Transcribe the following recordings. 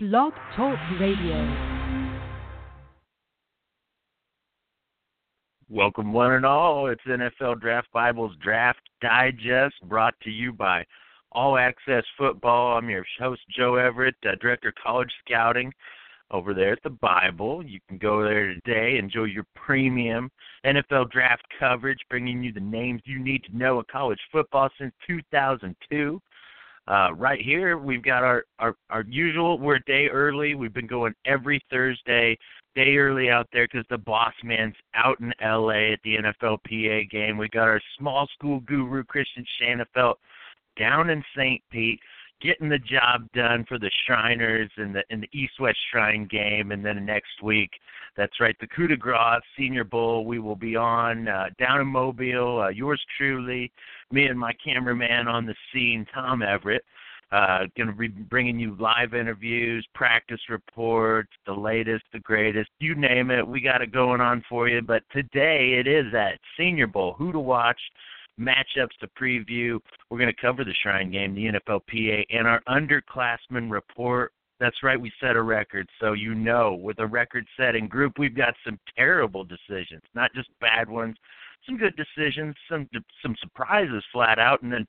Blog Talk Radio. Welcome, one and all. It's NFL Draft Bible's Draft Digest brought to you by All Access Football. I'm your host, Joe Everett, uh, Director of College Scouting over there at the Bible. You can go there today, enjoy your premium NFL draft coverage, bringing you the names you need to know in college football since 2002. Uh, right here, we've got our, our our usual. We're a day early. We've been going every Thursday, day early out there because the boss man's out in L.A. at the NFLPA game. We got our small school guru Christian Shanafelt down in St. Pete, getting the job done for the Shriners in the in the East West Shrine game, and then next week, that's right, the Coup de Grace Senior Bowl. We will be on uh, down in Mobile. Uh, yours truly, me and my cameraman on the scene, Tom Everett. Uh, going to be bringing you live interviews, practice reports, the latest, the greatest, you name it. We got it going on for you. But today it is that Senior Bowl. Who to watch? Matchups to preview. We're going to cover the Shrine game, the NFLPA, and our underclassmen report. That's right, we set a record. So you know, with a record-setting group, we've got some terrible decisions, not just bad ones, some good decisions, some some surprises flat out, and then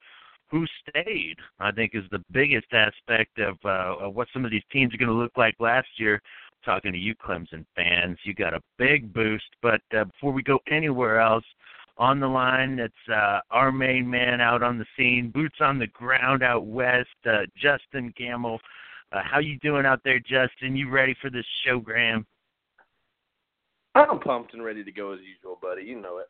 who stayed. I think is the biggest aspect of, uh, of what some of these teams are going to look like last year. Talking to you, Clemson fans, you got a big boost. But uh, before we go anywhere else, on the line. It's uh, our main man out on the scene, boots on the ground out west, uh, Justen Gammel. Uh, how you doing out there, Justin? You ready for this show, Graham? I'm pumped and ready to go as usual, buddy. You know it.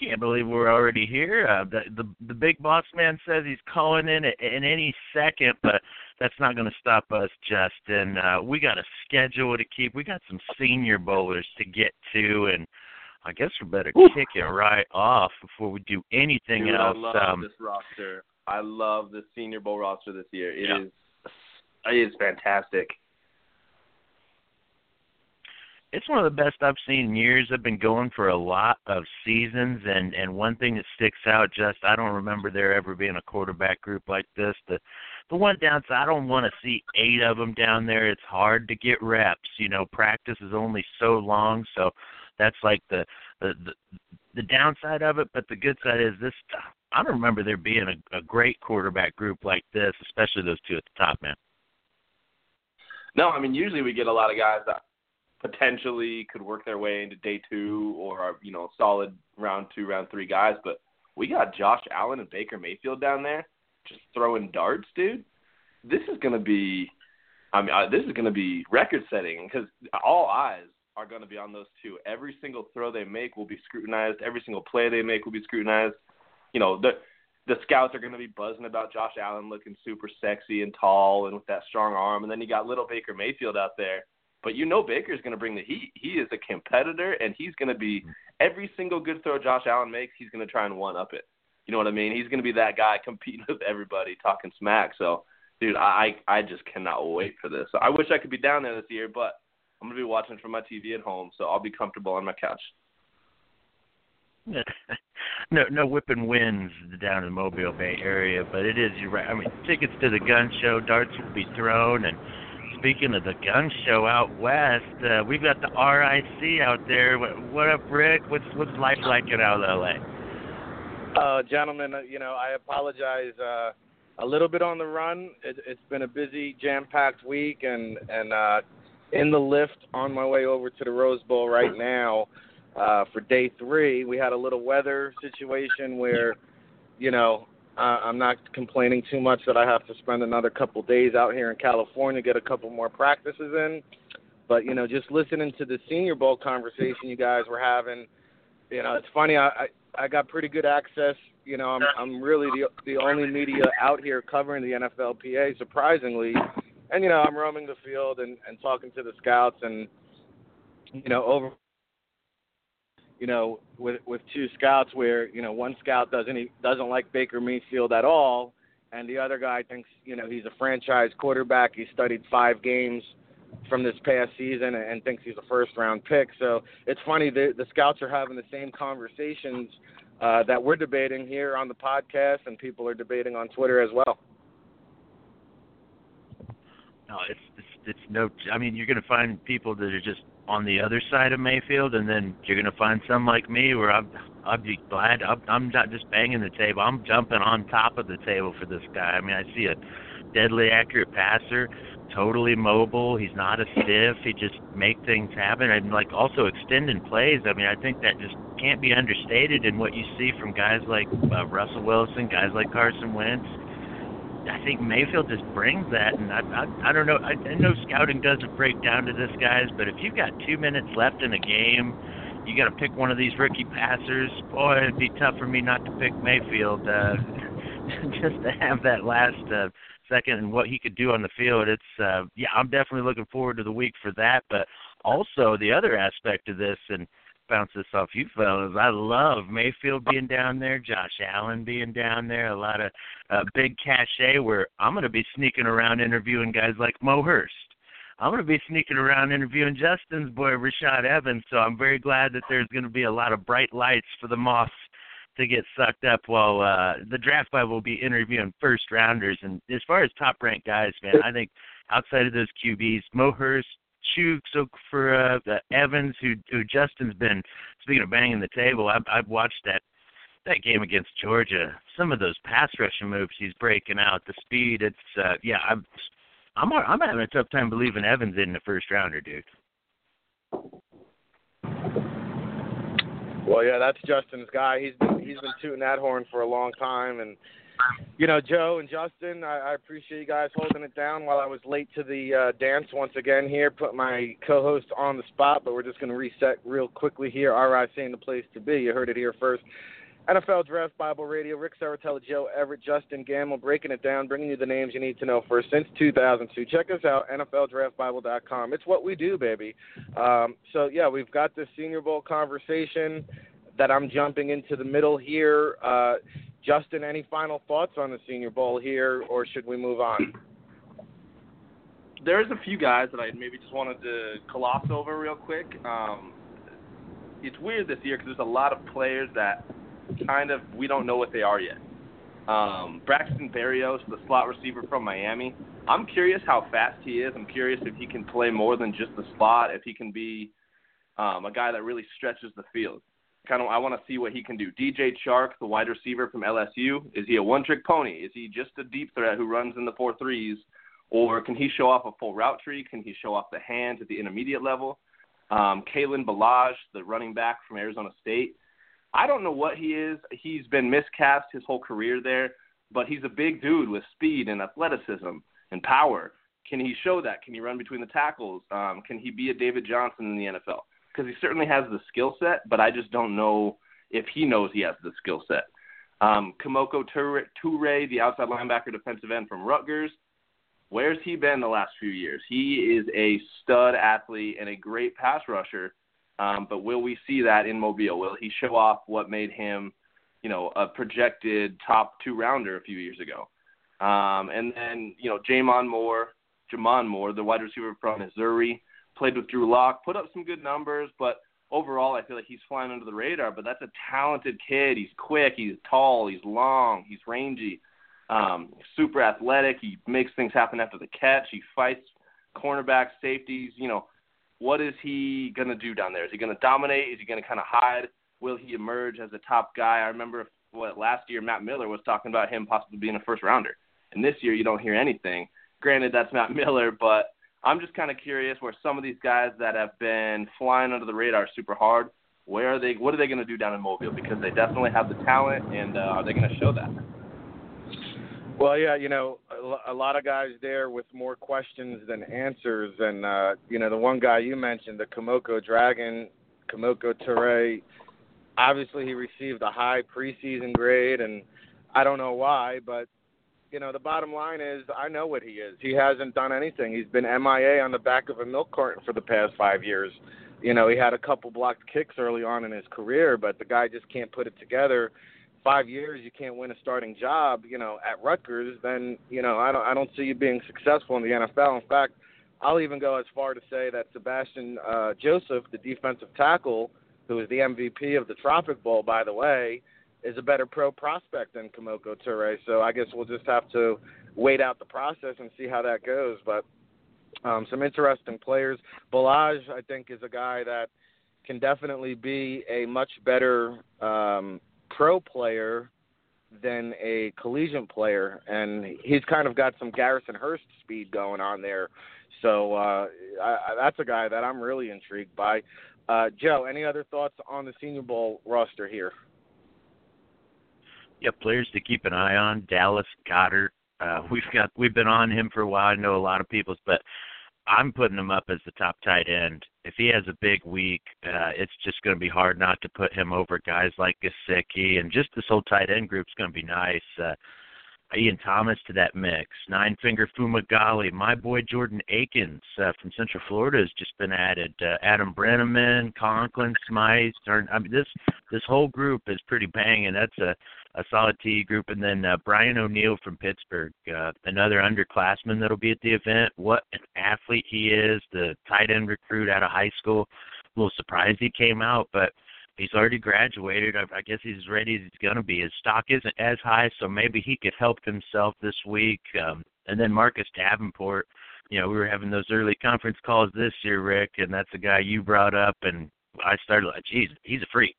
Can't believe we're already here. Uh, the, the the big boss man says he's calling in at, in any second, but that's not going to stop us, Justin. Uh, we got a schedule to keep. We got some senior bowlers to get to, and I guess we better Ooh. kick it right off before we do anything Dude, else. I love um, this roster. I love the senior bowl roster this year. It yeah. is, it is fantastic it's one of the best I've seen in years. I've been going for a lot of seasons, and and one thing that sticks out, just I don't remember there ever being a quarterback group like this. The the one downside, I don't want to see eight of them down there. It's hard to get reps. You know, practice is only so long, so that's like the the the, the downside of it. But the good side is this. I don't remember there being a, a great quarterback group like this, especially those two at the top, man. No, I mean usually we get a lot of guys that potentially could work their way into day two or you know, solid round two, round three guys. But we got Josh Allen and Baker Mayfield down there just throwing darts, dude. This is to be, I mean, uh, this is to be record setting because all eyes are going to be on those two. Every single throw they make will be scrutinized. Every single play they make will be scrutinized. You know, the the scouts are going to be buzzing about Josh Allen looking super sexy and tall and with that strong arm, and then you got little Baker Mayfield out there but you know Baker's going to bring the heat. He is a competitor, and he's going to be mm-hmm. every single good throw Josh Allen makes, he's going to try and one up it. You know what I mean? He's going to be that guy competing with everybody, talking smack. So, dude, I I just cannot wait for this. I wish I could be down there this year, but I'm going to be watching from my TV at home, so I'll be comfortable on my couch. no, no whipping winds down in the Mobile Bay area, but it is. You're right. I mean, tickets to the gun show, darts will be thrown, and speaking of the gun show out west, uh, we've got the RIC out there. What, what up, Ric? What's what's life like in out of LA? Uh, gentlemen, uh, you know I apologize. Uh, a little bit on the run. It, it's been a busy, jam-packed week, and and uh, in the lift on my way over to the Rose Bowl right now uh, for day three. We had a little weather situation where, you know, I'm not complaining too much that I have to spend another couple days out here in California, get a couple more practices in. But you know, just listening to the Senior Bowl conversation you guys were having, you know, it's funny. I I, I got pretty good access. You know, I'm I'm really the the only media out here covering the NFLPA, surprisingly. And you know, I'm roaming the field and and talking to the scouts and you know over you know, with with two scouts where you know one scout doesn't he doesn't like Baker Mayfield at all, and the other guy thinks you know he's a franchise quarterback. He studied five games from this past season and thinks he's a first round pick. So it's funny the the scouts are having the same conversations uh, that we're debating here on the podcast, and people are debating on Twitter as well. no, it's it's it's no. I mean, you're going to find people that are just on the other side of Mayfield, and then you're to find some like me where I'm I'd be glad. I'm, I'm not just banging the table. I'm jumping on top of the table for this guy. I mean, I see a deadly accurate passer, totally mobile. He's not a stiff. He just make things happen. And like also extending plays. I mean, I think that just can't be understated in what you see from guys like uh, Russell Wilson, guys like Carson Wentz. I think Mayfield just brings that, and I I, I don't know. I, I know scouting doesn't break down to this, guys, but if you've got two minutes left in a game, you got to pick one of these rookie passers. Boy, it'd be tough for me not to pick Mayfield. Uh, just to have that last uh, second and what he could do on the field. It's uh, yeah, I'm definitely looking forward to the week for that. But also the other aspect of this and bounce this off you fellas. I love Mayfield being down there, Josh Allen being down there, a lot of uh, big cachet where I'm going to be sneaking around interviewing guys like Mo Hurst. I'm going to be sneaking around interviewing Justin's boy Rashaan Evans, so I'm very glad that there's going to be a lot of bright lights for the Moss to get sucked up while uh, the draft Bible will be interviewing first rounders. And as far as top ranked guys, man, I think outside of those QBs, Mo Hurst, So for uh, Evans, who who Justin's been speaking of banging the table. I've, I've watched that that game against Georgia. Some of those pass rushing moves he's breaking out, the speed. It's uh, yeah, I'm I'm I'm having a tough time believing Evans in the first rounder, dude. Well, yeah, that's Justin's guy. He's been he's been tooting that horn for a long time, and you know, Joe and Justin, I, I appreciate you guys holding it down while I was late to the uh, dance once again here. Put my co-host on the spot, but we're just going to reset real quickly here. RIC in the place to be. You heard it here first. NFL Draft Bible Radio, Ric Serritella, Joe Everett, Justen Gammel, breaking it down, bringing you the names you need to know first since 2002. Check us out, NFLDraftBible.com. It's what we do, baby. Um, so, yeah, we've got the Senior Bowl conversation that I'm jumping into the middle here. Uh, Justin, any final thoughts on the Senior Bowl here, or should we move on? There's a few guys that I maybe just wanted to gloss over real quick. Um, it's weird this year because there's a lot of players that – kind of we don't know what they are yet. Um, Braxton Berrios, the slot receiver from Miami. I'm curious how fast he is. I'm curious if he can play more than just the slot. If he can be um, a guy that really stretches the field. Kind of, I want to see what he can do. DJ Chark, the wide receiver from LSU, is he a one-trick pony? Is he just a deep threat who runs in the four threes, or can he show off a full route tree? Can he show off the hands at the intermediate level? Um, Kalen Ballage, the running back from Arizona State, I don't know what he is. He's been miscast his whole career there, but he's a big dude with speed and athleticism and power. Can he show that? Can he run between the tackles? Um, can he be a David Johnson in the NFL? Because he certainly has the skill set, but I just don't know if he knows he has the skill set. Um, Kemoko Turay, the outside linebacker defensive end from Rutgers, where's he been the last few years? He is a stud athlete and a great pass rusher um, but will we see that in Mobile? Will he show off what made him, you know, a projected top two rounder a few years ago? Um, and then, you know, J'Mon Moore, J'Mon Moore, the wide receiver from Missouri, played with Drew Lock, put up some good numbers, but overall, I feel like he's flying under the radar. But that's a talented kid. He's quick. He's tall. He's long. He's rangy. Um, super athletic. He makes things happen after the catch. He fights cornerbacks, safeties. You know, what is he to do down there? Is he to dominate? Is he to kind of hide? Will he emerge as a top guy? I remember what last year Matt Miller was talking about him possibly being a first rounder, and this year you don't hear anything. Granted, that's Matt Miller, but I'm just kind of curious where some of these guys that have been flying under the radar super hard, where are they? What are they going to do down in Mobile? Because they definitely have the talent, and uh, are they going to show that? Well, yeah, you know, a lot of guys there with more questions than answers, and uh, you know, the one guy you mentioned, the Kemoko Dragon, Kemoko Turay, obviously he received a high preseason grade, and I don't know why, but you know, the bottom line is I know what he is. He hasn't done anything. He's been MIA on the back of a milk carton for the past five years. You know, he had a couple blocked kicks early on in his career, but the guy just can't put it together five years you can't win a starting job, you know, at Rutgers, then you know I don't I don't see you being successful in the NFL. In fact, I'll even go as far to say that Sebastian uh, Joseph, the defensive tackle, who is the MVP of the Tropic Bowl, by the way, is a better pro prospect than Kemoko Turay. So I guess we'll just have to wait out the process and see how that goes. But Um, some interesting players. Ballage, I think, is a guy that can definitely be a much better um, pro player than a collegiate player, and he's kind of got some Garrison Hearst speed going on there. So uh, I, that's a guy that I'm really intrigued by. Uh, Joe, any other thoughts on the Senior Bowl roster here? Yeah, players to keep an eye on: Dallas Goedert. Uh, we've got we've been on him for a while. I know a lot of people's, but I'm putting him up as the top tight end. If he has a big week, uh, it's just going to be hard not to put him over guys like Gesicki, and just this whole tight end group's going to be nice. Uh, Ian Thomas to that mix. Nine Finger Fumagalli. My boy Jordan Akins uh, from Central Florida has just been added. Uh, Adam Breneman, Conklin, Smythe. I mean, this this whole group is pretty banging. That's a a solid T group, and then uh, Brian O'Neill from Pittsburgh, uh, another underclassman that'll be at the event. What an athlete he is! The tight end recruit out of high school. A little surprised he came out, but he's already graduated. I, I guess he's as ready as he's going to be. His stock isn't as high, so maybe he could help himself this week. Um, and then Marcus Davenport, you know, we were having those early conference calls this year, Ric, and that's the guy you brought up, and I started like, geez, he's a freak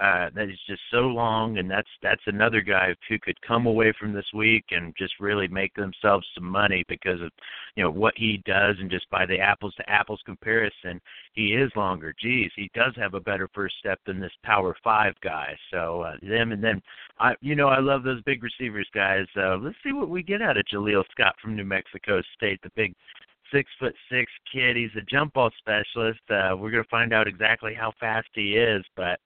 uh, that is just so long, and that's that's another guy who could come away from this week and just really make themselves some money because of you know what he does, and just by the apples to apples comparison, he is longer. Geez, he does have a better first step than this Power Five guy. So uh, them, and then I, you know, I love those big receivers guys. Uh, let's see what we get out of Jaleel Scott from New Mexico State, the big six foot six kid. He's a jump ball specialist. Uh, we're going to find out exactly how fast he is, but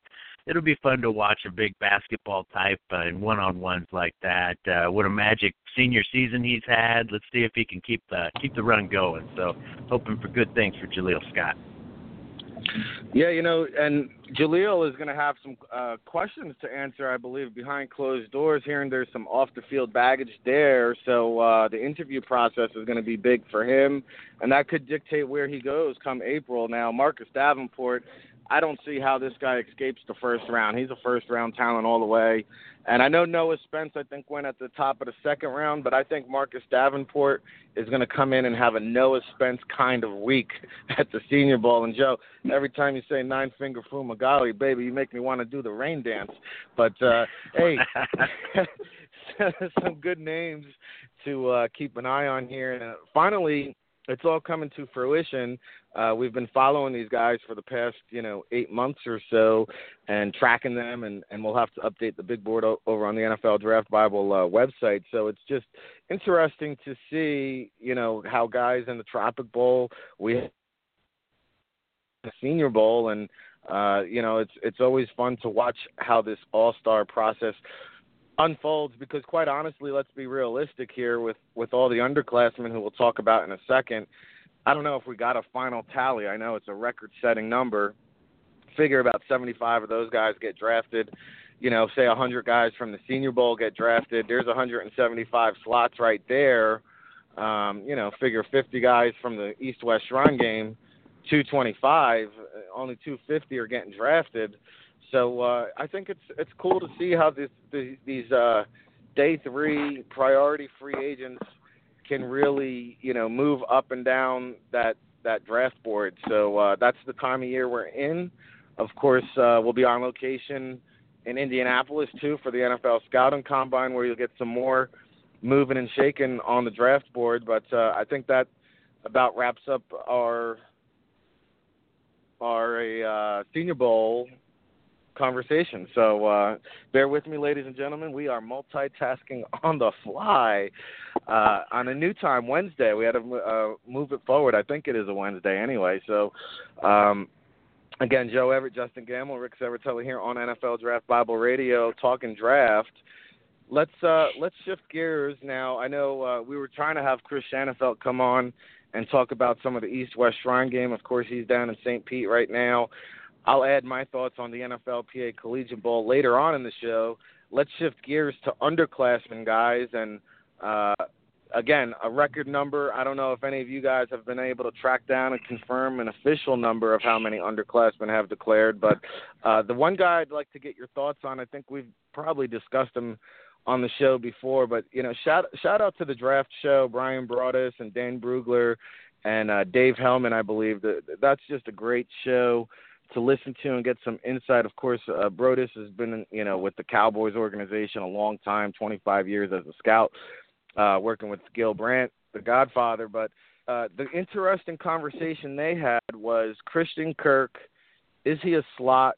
it'll be fun to watch a big basketball type uh, in one on ones like that. Uh, what a magic senior season he's had. Let's see if he can keep the keep the run going. So hoping for good things for Jaleel Scott. Yeah, you know, and Jaleel is going to have some uh, questions to answer, I believe, behind closed doors. Hearing there's some off the field baggage there, so uh, the interview process is going to be big for him, and that could dictate where he goes come April. Now, Marcus Davenport I don't see how this guy escapes the first round. He's a first round talent all the way. And I know Noah Spence, I think, went at the top of the second round, but I think Marcus Davenport is going to come in and have a Noah Spence kind of week at the Senior Bowl. And Joe, every time you say nine finger fumagalli, baby, you make me want to do the rain dance. But uh, hey, some good names to uh, keep an eye on here. And uh, finally, it's all coming to fruition. Uh, we've been following these guys for the past, you know, eight months or so, and tracking them, and and we'll have to update the big board o- over on the NFL Draft Bible uh, website. So it's just interesting to see, you know, how guys in the Tropic Bowl, we the Senior Bowl, and uh, you know, it's it's always fun to watch how this All Star process unfolds because quite honestly, let's be realistic here with with all the underclassmen who we'll talk about in a second. I don't know if we got a final tally. I know it's a record-setting number. Figure about 75 of those guys get drafted. You know, say 100 guys from the Senior Bowl get drafted. There's 175 slots right there. Um, you know, figure 50 guys from the East-West Shrine game, 225. Only 250 are getting drafted. So uh, I think it's it's cool to see how this, the, these uh, day three priority free agents can really you know move up and down that that draft board. So uh, that's the time of year we're in. Of course, uh, we'll be on location in Indianapolis too for the NFL Scouting Combine, where you'll get some more moving and shaking on the draft board. But uh, I think that about wraps up our our uh, Senior Bowl conversation. So uh, bear with me, ladies and gentlemen. We are multitasking on the fly uh, on a new time Wednesday. We had to uh, move it forward. I think it is a Wednesday anyway. So. Um, Again, Joe Everett, Justen Gammel, Ric Serritella here on NFL Draft Bible Radio, talking draft. Let's uh, let's shift gears now. I know uh, we were trying to have Chris Shanafelt come on and talk about some of the East West Shrine game. Of course, he's down in St. Pete right now. I'll add my thoughts on the NFLPA Collegiate Bowl later on in the show. Let's shift gears to underclassmen, guys, and uh, again, a record number. I don't know if any of you guys have been able to track down and confirm an official number of how many underclassmen have declared, but uh, the one guy I'd like to get your thoughts on, I think we've probably discussed him on the show before, but you know, shout shout out to the draft show, Bryan Broaddus and Dane Brugler and uh, Dave Helman. I believe that that's just a great show to listen to and get some insight. Of course, uh, Broaddus has been, you know, with the Cowboys organization a long time, 25 years as a scout, uh, working with Gil Brandt, the Godfather. But uh, the interesting conversation they had was Christian Kirk. Is he a slot?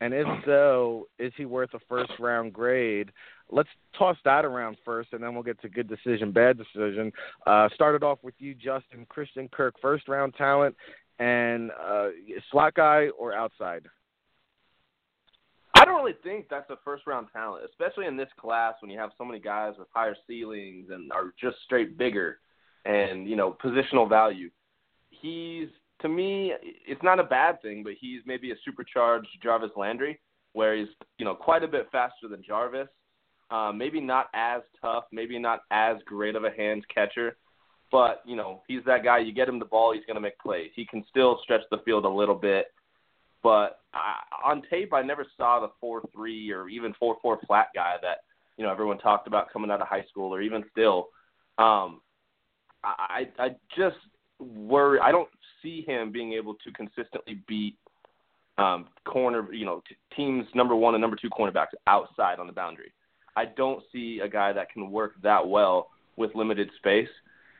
And if so, is he worth a first round grade? Let's toss that around first, and then we'll get to good decision, bad decision. Uh, started off with you, Justin. Christian Kirk, first round talent, and uh, slot guy or outside? I don't really think that's a first round talent, especially in this class when you have so many guys with higher ceilings and are just straight bigger and, you know, positional value. He's to me, it's not a bad thing, but he's maybe a supercharged Jarvis Landry, where he's, you know, quite a bit faster than Jarvis. Uh, maybe not as tough, maybe not as great of a hands catcher, but you know he's that guy. You get him the ball, he's going to make plays. He can still stretch the field a little bit, but I, on tape, I never saw the four three or even four four flat guy that you know everyone talked about coming out of high school or even still. Um, I I just worry. I don't see him being able to consistently beat um, corner, you know, t- teams number one and number two cornerbacks outside on the boundary. I don't see a guy that can work that well with limited space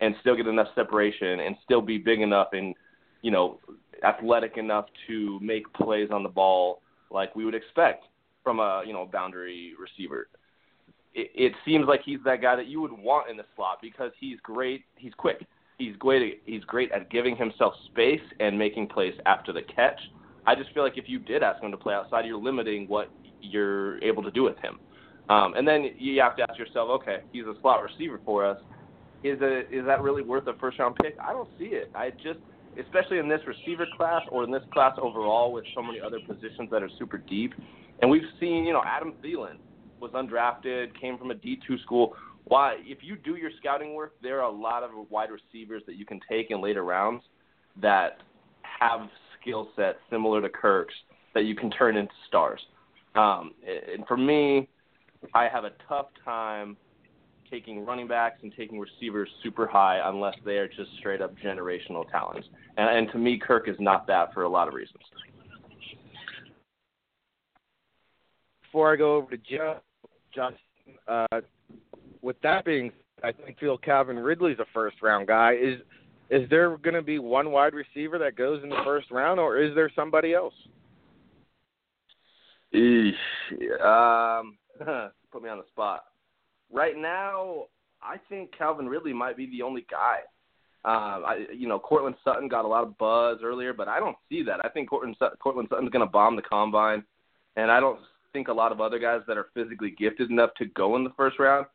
and still get enough separation and still be big enough and you know athletic enough to make plays on the ball like we would expect from a you know boundary receiver. It, it seems like he's that guy that you would want in the slot because he's great. He's quick. He's great. He's great at giving himself space and making plays after the catch. I just feel like if you did ask him to play outside, you're limiting what you're able to do with him. Um, and then you have to ask yourself, okay, he's a slot receiver for us is a is that really worth a first round pick? I don't see it. I just especially in this receiver class or in this class overall with so many other positions that are super deep. And we've seen, you know, Adam Thielen was undrafted, came from a D2 school. Why if you do your scouting work, there are a lot of wide receivers that you can take in later rounds that have skill sets similar to Kirk's that you can turn into stars. Um, and for me, I have a tough time taking running backs and taking receivers super high unless they are just straight up generational talents. And, and to me, Kirk is not that for a lot of reasons. Before I go over to Joe, Justin, uh, with that being, said, I think feel Calvin Ridley's a first round guy. Is is there going to be one wide receiver that goes in the first round, or is there somebody else? Eesh. Um, put me on the spot right now, I think Calvin Ridley might be the only guy. Uh, I, you know, Courtland Sutton got a lot of buzz earlier, but I don't see that. I think Courtland, Sutton, Courtland Sutton's going to bomb the combine, and I don't think a lot of other guys that are physically gifted enough to go in the first round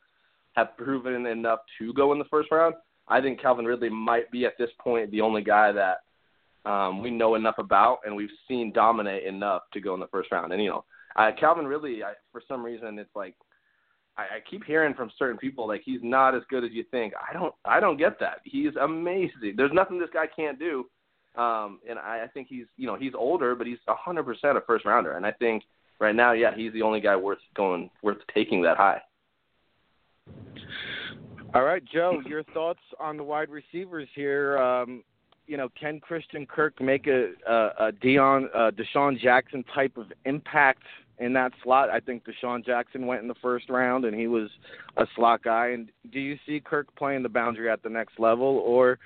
have proven enough to go in the first round. I think Calvin Ridley might be at this point the only guy that um, we know enough about and we've seen dominate enough to go in the first round. And you know, uh, Calvin Ridley, I, for some reason, it's like I, I keep hearing from certain people like he's not as good as you think. I don't I don't get that. He's amazing. There's nothing this guy can't do. Um, and I, I think he's you know he's older, but he's a hundred percent a first rounder. And I think right now, yeah, he's the only guy worth going worth taking that high. All right, Joe, your thoughts on the wide receivers here? Um, you know, can Christian Kirk make a, a, a Dion, uh, DeSean Jackson type of impact in that slot. I think DeSean Jackson went in the first round, and he was a slot guy. And do you see Kirk playing the boundary at the next level, or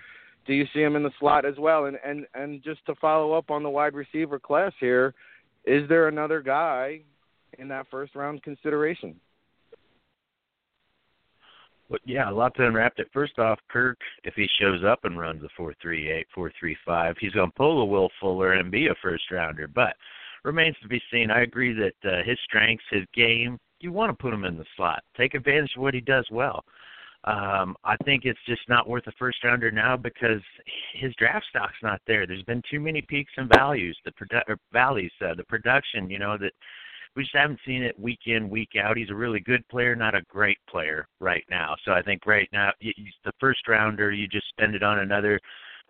do you see him in the slot as well? And and and just to follow up on the wide receiver class here, is there another guy in that first round consideration? Well, yeah, a lot to unwrap. It first off, Kirk, if he shows up and runs a four three eight, four three five, he's going to pull a Will Fuller and be a first rounder. But remains to be seen. I agree that uh, his strengths, his game, you want to put him in the slot. Take advantage of what he does well. Um, I think it's just not worth a first rounder now because his draft stock's not there. There's been too many peaks and values, the produ- valleys, uh, the production. You know that we just haven't seen it week in, week out. He's a really good player, not a great player right now. So I think right now, you, you, the first rounder, you just spend it on another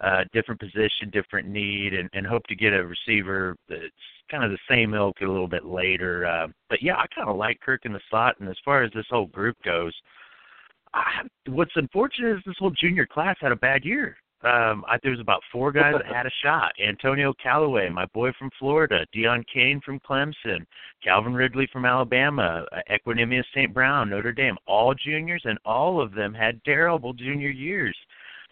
uh, different position, different need, and, and hope to get a receiver that's kind of the same ilk a little bit later. Uh, but yeah, I kind of like Kirk in the slot. And as far as this whole group goes, I, what's unfortunate is this whole junior class had a bad year. um, I, there was about four guys that had a shot. Antonio Callaway, my boy from Florida, Deon Cain from Clemson, Calvin Ridley from Alabama, uh, Equanimeous St. Brown, Notre Dame, all juniors, and all of them had terrible junior years.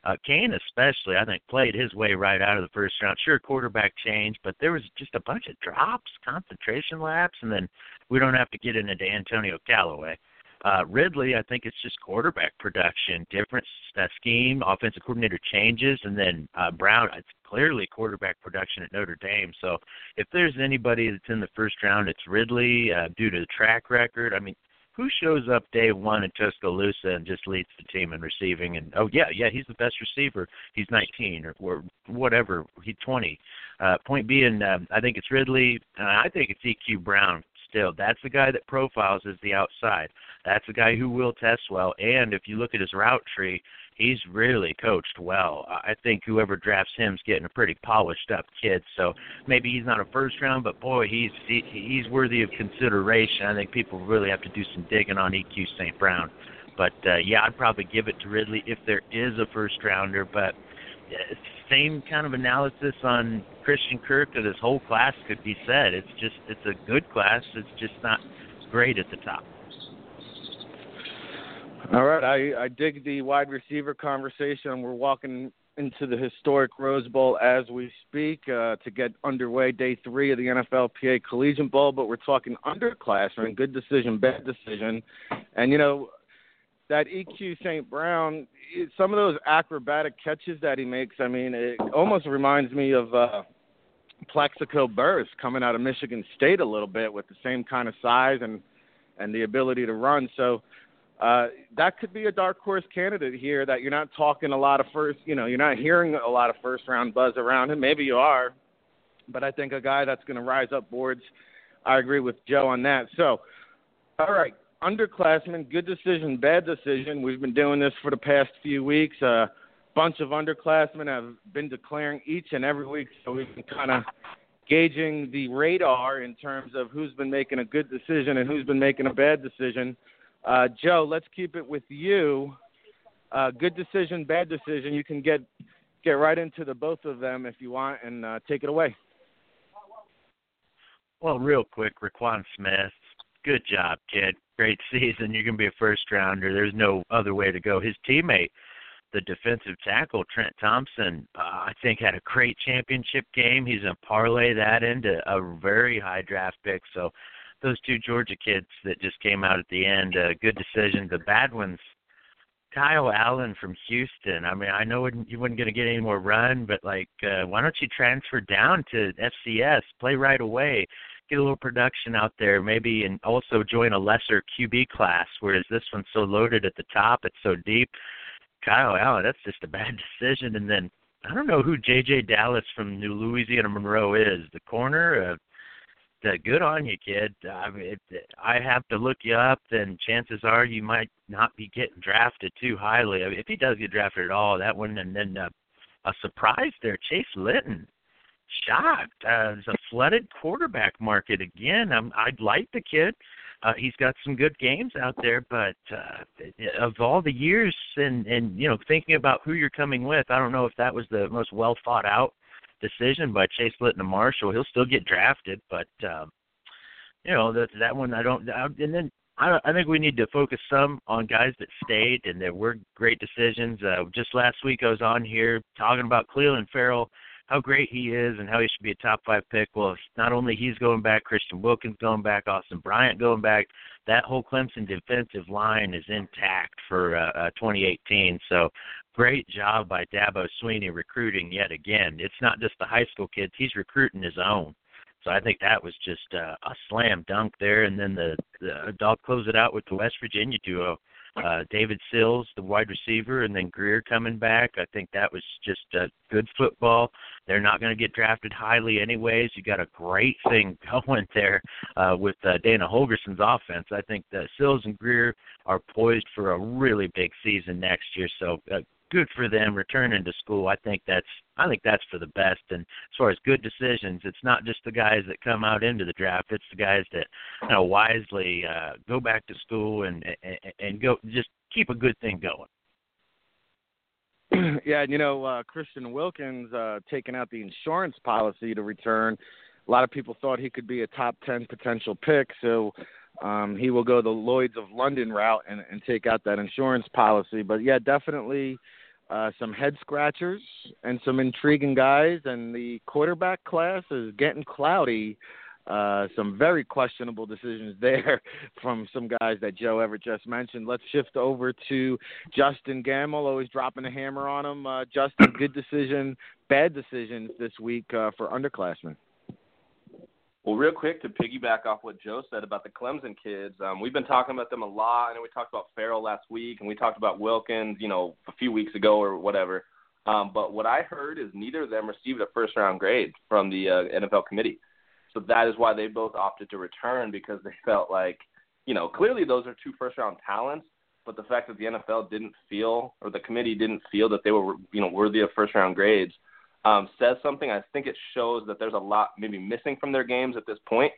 Uh, Cain especially, I think, played his way right out of the first round. Sure, quarterback change, but there was just a bunch of drops, concentration laps, and then we don't have to get into Antonio Callaway. Uh, Ridley, I think it's just quarterback production, different uh, scheme, offensive coordinator changes, and then uh, Brown, it's clearly quarterback production at Notre Dame. So if there's anybody that's in the first round, it's Ridley uh, due to the track record. I mean, who shows up day one in Tuscaloosa and just leads the team in receiving? And oh yeah, yeah, he's the best receiver. He's 19 or, or whatever. He's 20. Uh, point being, um, I think it's Ridley. Uh, I think it's EQ Brown still. That's the guy that profiles as the outside. That's a guy who will test well. And if you look at his route tree, he's really coached well. I think whoever drafts him is getting a pretty polished up kid. So maybe he's not a first round, but boy, he's he, he's worthy of consideration. I think people really have to do some digging on EQ St. Brown. But uh, yeah, I'd probably give it to Ridley if there is a first rounder. But uh, same kind of analysis on Christian Kirk that this whole class could be said. It's just it's a good class. It's just not great at the top. All right, I, I dig the wide receiver conversation. We're walking into the historic Rose Bowl as we speak uh, to get underway day three of the NFLPA Collegiate Bowl, but we're talking underclassmen, good decision, bad decision. And, you know, that EQ St. Brown, some of those acrobatic catches that he makes, I mean, it almost reminds me of uh, Plaxico Burress coming out of Michigan State a little bit with the same kind of size and, and the ability to run. So, uh, that could be a dark horse candidate here that you're not talking a lot of first, you know, you're not hearing a lot of first round buzz around him. Maybe you are, but I think a guy that's going to rise up boards. I agree with Joe on that. So, all right, underclassmen, good decision, bad decision. We've been doing this for the past few weeks. A bunch of underclassmen have been declaring each and every week, so we've been kind of gauging the radar in terms of who's been making a good decision and who's been making a bad decision. Uh, Joe, let's keep it with you. Uh, good decision, bad decision. You can get get right into the both of them if you want, and uh, take it away. Well, real quick, Roquan Smith, good job, kid. Great season. You're gonna be a first rounder. There's no other way to go. His teammate, the defensive tackle Trent Thompson, uh, I think had a great championship game. He's gonna parlay that into a very high draft pick. So those two Georgia kids that just came out at the end. Uh, good decision. The bad ones, Kyle Allen from Houston. I mean, I know you were not going to get any more run, but like, uh, why don't you transfer down to FCS, play right away, get a little production out there, maybe, and also join a lesser QB class. Whereas this one's so loaded at the top, it's so deep. Kyle Allen, that's just a bad decision. And then I don't know who J.J. Dallas from New Louisiana Monroe is. The corner, uh, uh, good on you, kid. I mean, it, I have to look you up, then chances are you might not be getting drafted too highly. I mean, if he does get drafted at all, that and then uh, a surprise there, Chase Litton. Shocked. Uh, there's a flooded quarterback market again. I'm, I like the kid. Uh, he's got some good games out there, but uh, of all the years and and you know thinking about who you're coming with, I don't know if that was the most well thought out decision by Chase Litton and Marshall. He'll still get drafted, but um, you know that that one I don't. I, and then I, I think we need to focus some on guys that stayed and that were great decisions. Uh, just last week I was on here talking about Clelin Ferrell, how great he is and how he should be a top five pick. Well, not only he's going back, Christian Wilkins going back, Austin Bryant going back. That whole Clemson defensive line is intact for uh, uh, 2018. So great job by Dabo Swinney recruiting yet again. It's not just the high school kids; he's recruiting his own. So I think that was just uh, a slam dunk there. And then the, the I'll close it out with the West Virginia duo, uh, David Sills, the wide receiver, and then Grier coming back. I think that was just uh, good football. They're not going to get drafted highly anyways. You got a great thing going there uh, with uh, Dana Holgorsen's offense. I think that Sills and Grier are poised for a really big season next year. So uh, good for them returning to school. I think that's I think that's for the best. And as far as good decisions, it's not just the guys that come out into the draft; it's the guys that you know wisely uh, go back to school and, and and go just keep a good thing going. yeah, you know, uh, Christian Wilkins uh, taking out the insurance policy to return. A lot of people thought he could be a top 10 potential pick, so um, he will go the Lloyd's of London route and, and take out that insurance policy. But yeah, definitely uh, some head scratchers and some intriguing guys. And the quarterback class is getting cloudy. Uh, some very questionable decisions there from some guys that Joe Everett just mentioned. Let's shift over to Justen Gammel, always dropping a hammer on him. Uh, Justin, good decision, bad decisions this week uh, for underclassmen. Well, real quick to piggyback off what Joe said about the Clemson kids, um, we've been talking about them a lot. I know we talked about Ferrell last week, and we talked about Wilkins, you know, a few weeks ago or whatever. Um, but what I heard is neither of them received a first round grade from the uh, NFL committee. So that is why they both opted to return because they felt like, you know, clearly those are two first round talents, but the fact that the NFL didn't feel or the committee didn't feel that they were, you know, worthy of first round grades um, says something. I think it shows that there's a lot maybe missing from their games at this point.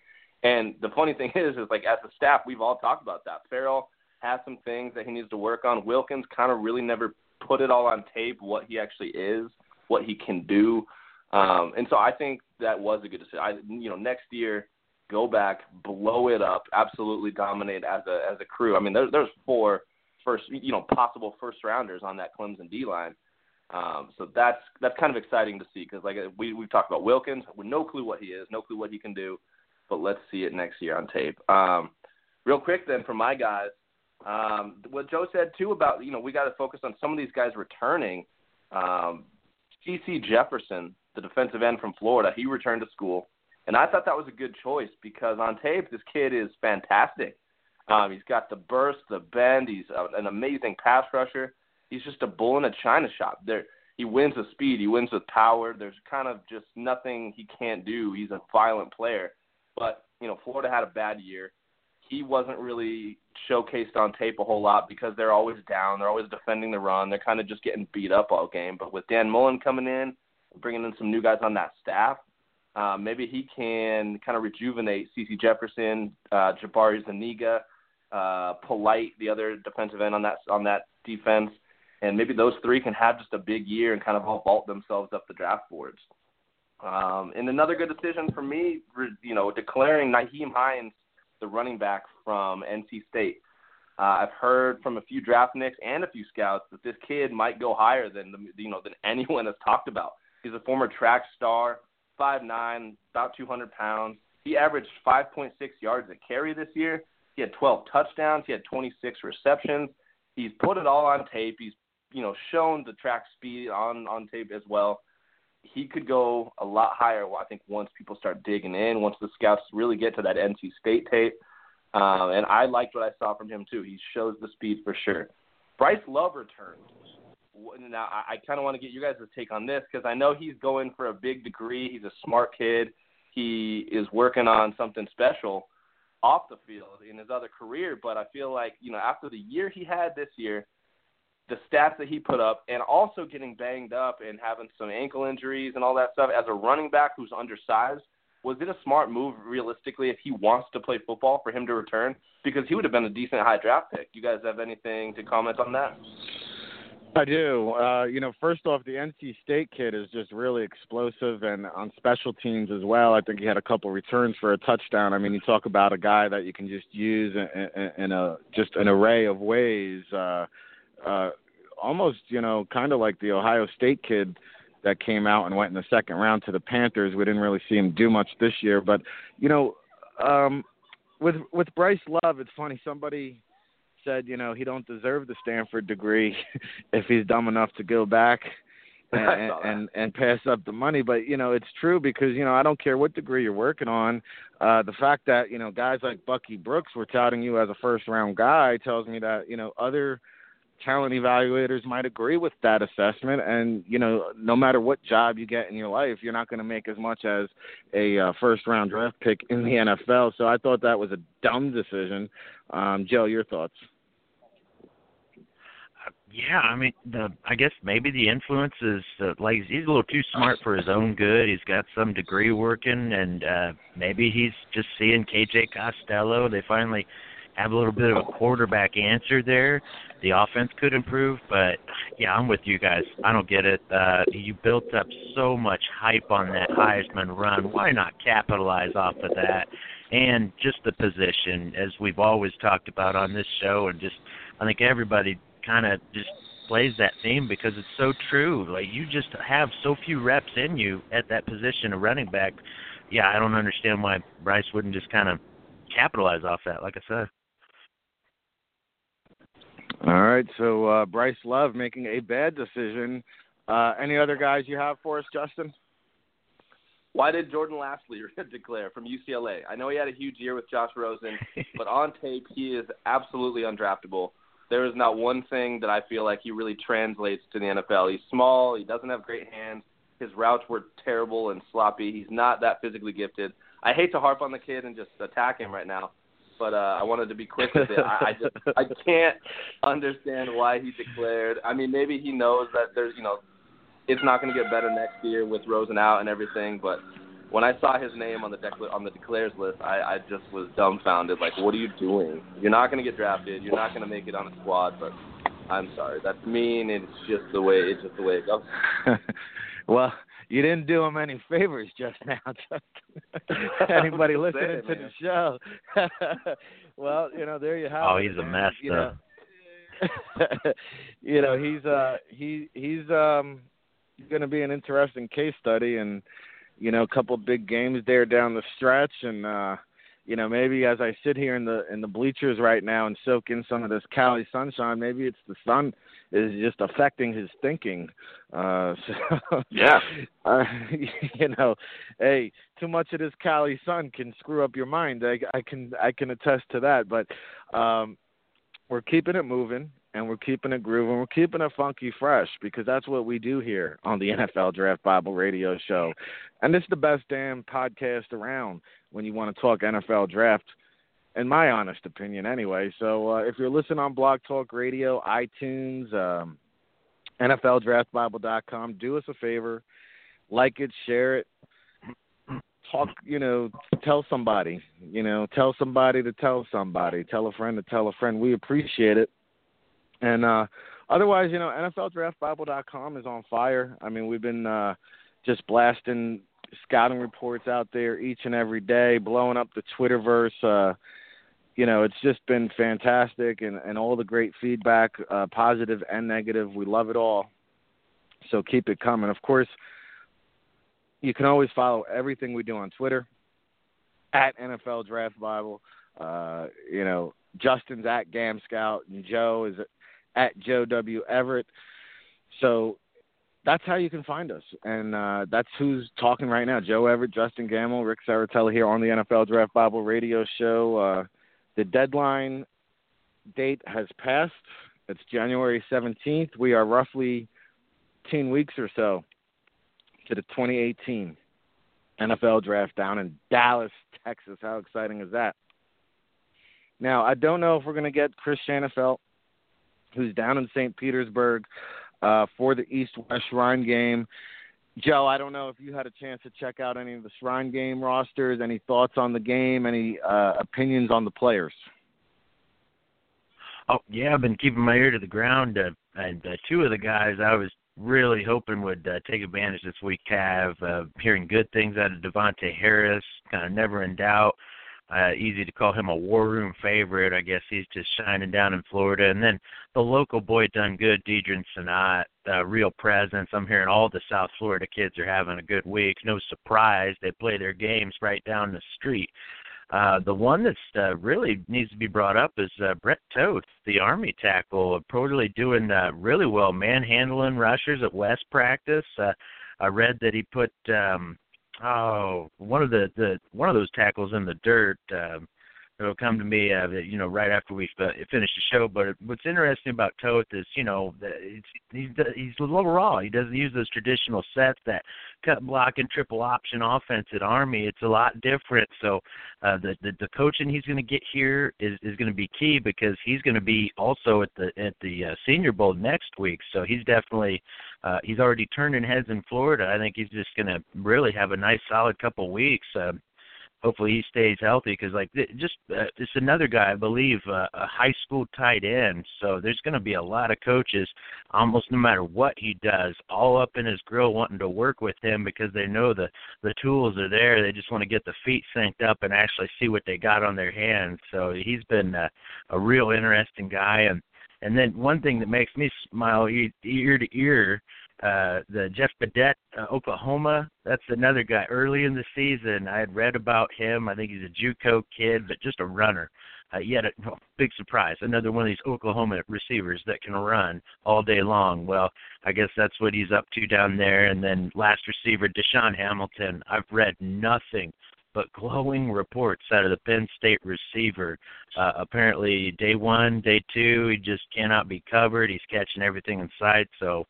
And the funny thing is, is like as a staff, we've all talked about that. Ferrell has some things that he needs to work on. Wilkins kind of really never put it all on tape what he actually is, what he can do. Um, and so I think that was a good decision. I, you know, next year, go back, blow it up, absolutely dominate as a as a crew. I mean, there's there's four first, you know, possible first rounders on that Clemson D line. Um, so that's that's kind of exciting to see because like we we've talked about Wilkins with no clue what he is, no clue what he can do, but let's see it next year on tape. Um, real quick then for my guys, um, what Joe said too about you know we got to focus on some of these guys returning. Um, CeCe Jefferson, the defensive end from Florida, he returned to school, and I thought that was a good choice because on tape this kid is fantastic. Um, he's got the burst, the bend. He's an amazing pass rusher he's just a bull in a china shop. There, he wins with speed, he wins with power. There's kind of just nothing he can't do. He's a violent player, but you know, Florida had a bad year. He wasn't really showcased on tape a whole lot because they're always down. They're always defending the run. They're kind of just getting beat up all game. But with Dan Mullen coming in, bringing in some new guys on that staff, uh, maybe he can kind of rejuvenate CeCe Jefferson, uh, Jabari Zuniga, uh, Polite, the other defensive end on that on that defense and maybe those three can have just a big year and kind of all vault themselves up the draft boards. Um, and another good decision for me, you know, declaring Nyheim Hines the running back from NC State. Uh, I've heard from a few draft nicks and a few scouts that this kid might go higher than the, you know than anyone has talked about. He's a former track star, five nine, about 200 pounds. He averaged 5.6 yards a carry this year. He had 12 touchdowns. He had 26 receptions. He's put it all on tape. He's you know shown the track speed on on tape as well. He could go a lot higher. I think once people start digging in, once the scouts really get to that NC State tape, um, and I liked what I saw from him too. He shows the speed for sure. Bryce Love returned. Now I, I kind of want to get you guys' take on this because I know he's going for a big degree. He's a smart kid. He is working on something special off the field in his other career. But I feel like you know after the year he had this year, the stats that he put up and also getting banged up and having some ankle injuries and all that stuff as a running back who's undersized was it a smart move realistically if he wants to play football for him to return because he would have been a decent high draft pick you guys have anything to comment on that I do. Uh, you know, first off, the NC State kid is just really explosive, and on special teams as well. I think he had a couple returns for a touchdown. I mean, you talk about a guy that you can just use in, in, in a just an array of ways. Uh, uh, almost, you know, kind of like the Ohio State kid that came out and went in the second round to the Panthers. We didn't really see him do much this year, but you know, um, with with Bryce Love, it's funny. Somebody said, you know, he don't deserve the Stanford degree if he's dumb enough to go back and, and and pass up the money. But you know, it's true because you know I don't care what degree you're working on. Uh, the fact that you know guys like Bucky Brooks were touting you as a first round guy tells me that you know other talent evaluators might agree with that assessment. And you know no matter what job you get in your life you're not going to make as much as a uh, first round draft pick in the NFL so I thought that was a dumb decision. Um Joe your thoughts? Yeah, I mean, the I guess maybe the influence is uh, like he's a little too smart for his own good. He's got some degree working, and uh maybe he's just seeing KJ Costello. They finally have a little bit of a quarterback answer there, the offense could improve. But yeah, I'm with you guys. I don't get it. Uh, you built up so much hype on that Heisman run. Why not capitalize off of that? And just the position, as we've always talked about on this show, and just I think everybody kind of just plays that theme because it's so true. Like you just have so few reps in you at that position of running back. Yeah, I don't understand why Bryce wouldn't just kind of capitalize off that. Like I said. All right, so uh, Bryce Love making a bad decision. Uh, any other guys you have for us, Justen? Why did Jordan Lasley declare from UCLA? I know he had a huge year with Josh Rosen, but on tape he is absolutely undraftable. There is not one thing that I feel like he really translates to the NFL. He's small, he doesn't have great hands, his routes were terrible and sloppy. He's not that physically gifted. I hate to harp on the kid and just attack him right now, but uh, I wanted to be quick with it. I, I just I can't understand why he declared. I mean, maybe he knows that there's you know it's not going to get better next year with Rosen out and everything. But when I saw his name on the decla- on the declares list, I, I just was dumbfounded. Like, what are you doing? You're not going to get drafted. You're not going to make it on a squad. But I'm sorry, that's mean. It's just the way it's just the way it goes. well, you didn't do him any favors just now, Anybody listening saying, to the show? well, you know, there you have oh, it. Oh, he's a mess. You know, you know, he's uh he he's um going to be an interesting case study, and you know, a couple of big games there down the stretch, and uh, you know, maybe as I sit here in the in the bleachers right now and soak in some of this Cali sunshine, maybe it's the sun is just affecting his thinking. Uh, so, yeah, uh, you know, hey, too much of this Cali sun can screw up your mind. I, I can I can attest to that. But um, we're keeping it moving and we're keeping it grooving. We're keeping it funky fresh because that's what we do here on the NFL Draft Bible Radio Show. And it's the best damn podcast around when you want to talk NFL draft, in my honest opinion, anyway. So uh, if you're listening on Blog Talk Radio, iTunes, um, NFLDraftBible.com, do us a favor, like it, share it, talk, you know, tell somebody, you know, tell somebody to tell somebody, tell a friend to tell a friend. We appreciate it. And uh, otherwise, you know, NFLDraftBible.com is on fire. I mean, we've been uh, just blasting scouting reports out there each and every day, blowing up the Twitterverse. Uh, you know, it's just been fantastic, and, and all the great feedback, uh, positive and negative. We love it all. So keep it coming. Of course, you can always follow everything we do on Twitter at NFL Draft Bible. Uh, you know, Justen's at Gam Scout, and Joe is at Joe W. Everett. So that's how you can find us. And uh, that's who's talking right now. Joe Everett, Justen Gammel, Ric Serritella here on the NFL Draft Bible radio show. Uh, the deadline date has passed. It's January 17th. We are roughly 10 weeks or so to the 2018 NFL draft down in Dallas, Texas. How exciting is that? Now, I don't know if we're going to get Chris Shanafelt who's down in St. Petersburg uh, for the East West Shrine game. Joe, I don't know if you had a chance to check out any of the Shrine game rosters. Any thoughts on the game? Any uh, opinions on the players? Oh yeah, I've been keeping my ear to the ground, uh, and uh, two of the guys I was really hoping would uh, take advantage this week have uh, hearing good things out of Davontae Harris, kind of never in doubt. Uh, easy to call him a war room favorite. I guess he's just shining down in Florida. And then the local boy done good, Deadrin Senat, uh, real presence. I'm hearing all the South Florida kids are having a good week. No surprise, they play their games right down the street. Uh, the one that's uh, really needs to be brought up is uh, Brett Toth, the Army tackle, totally doing uh, really well, manhandling rushers at West practice. Uh, I read that he put um, oh one of the the one of those tackles in the dirt um it'll come to me uh you know right after we finish the show. But what's interesting about Toth is you know he's he's a little raw. He doesn't use those traditional sets that cut block and triple option offense at army. It's a lot different. So uh the the, the coaching he's going to get here is is going to be key because he's going to be also at the at the uh, senior bowl next week. So he's definitely uh, he's already turning heads in Florida. I think he's just going to really have a nice, solid couple weeks. Uh, hopefully he stays healthy because like just uh, it's another guy I believe uh, a high school tight end. So there's going to be a lot of coaches almost no matter what he does, all up in his grill wanting to work with him because they know the the tools are there. They just want to get the feet synced up and actually see what they got on their hands. So he's been uh, a real interesting guy and and then one thing that makes me smile ear to ear uh, the Jeff Badet, uh, Oklahoma. That's another guy. Early in the season, I had read about him. I think he's a JUCO kid, but just a runner. Uh, yet a well, big surprise, another one of these Oklahoma receivers that can run all day long. Well, I guess that's what he's up to down there. And then last receiver, DaeSean Hamilton. I've read nothing but glowing reports out of the Penn State receiver. Uh, apparently, day one, day two, he just cannot be covered. He's catching everything in sight. So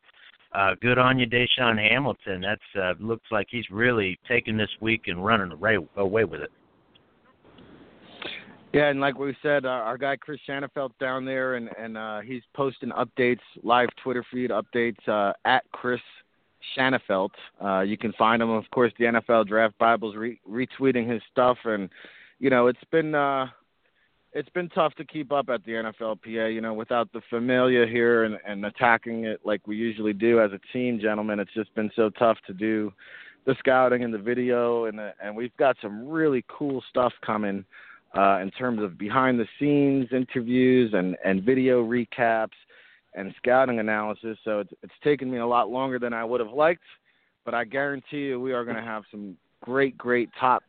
uh, good on you, DaeSean Hamilton. That's uh, looks like he's really taking this week and running away, away with it. Yeah, and like we said, uh, our guy Chris Shanafelt down there, and and uh, he's posting updates, live Twitter feed updates uh, at Chris Shanafelt. Uh, you can find him, of course, the NFL Draft Bibles re- retweeting his stuff, and you know it's been uh, it's been tough to keep up at the NFLPA, you know, without the familia here and, and attacking it like we usually do as a team, gentlemen. It's just been so tough to do the scouting and the video, and the, and we've got some really cool stuff coming uh, in terms of behind the scenes interviews and and video recaps and scouting analysis. So it's it's taken me a lot longer than I would have liked, but I guarantee you we are going to have some great, great top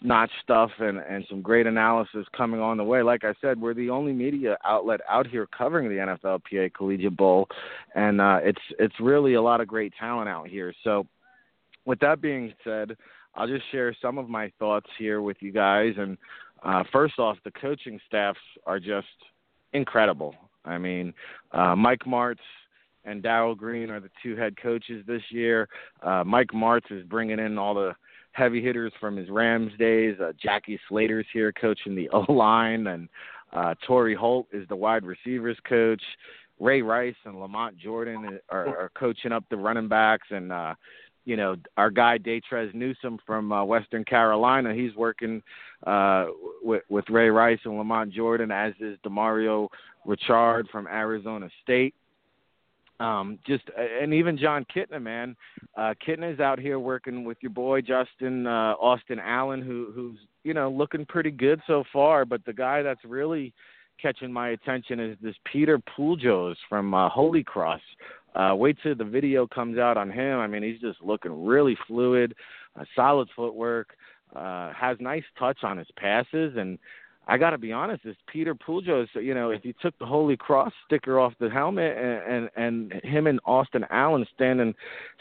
notch stuff and and some great analysis coming on the way. Like I said, we're the only media outlet out here covering the NFLPA Collegiate Bowl, and uh, it's it's really a lot of great talent out here. So, with that being said, I'll just share some of my thoughts here with you guys. And uh, first off, the coaching staffs are just incredible. I mean, uh, Mike Martz and Darrell Green are the two head coaches this year. Uh, Mike Martz is bringing in all the heavy hitters from his Rams days. Uh, Jackie Slater's here coaching the O line, and uh, Holt is the wide receivers coach. Ray Rice and Lamont Jordan are, are coaching up the running backs, and uh, you know our guy Detrez Newsome from uh, Western Carolina. He's working uh, with, with Ray Rice and Lamont Jordan, as is Demario Richard from Arizona State um, just and even Jon Kitna, man. Uh, is out here working with your boy Justen uh, Austin Allen, who who's you know looking pretty good so far. But the guy that's really catching my attention is this Peter Pujals from uh, Holy Cross. Uh, wait till the video comes out on him. I mean, he's just looking really fluid, uh, solid footwork, uh, has nice touch on his passes, and I got to be honest, is Peter Pujals. You know, if you took the Holy Cross sticker off the helmet and and, and him and Austin Allen standing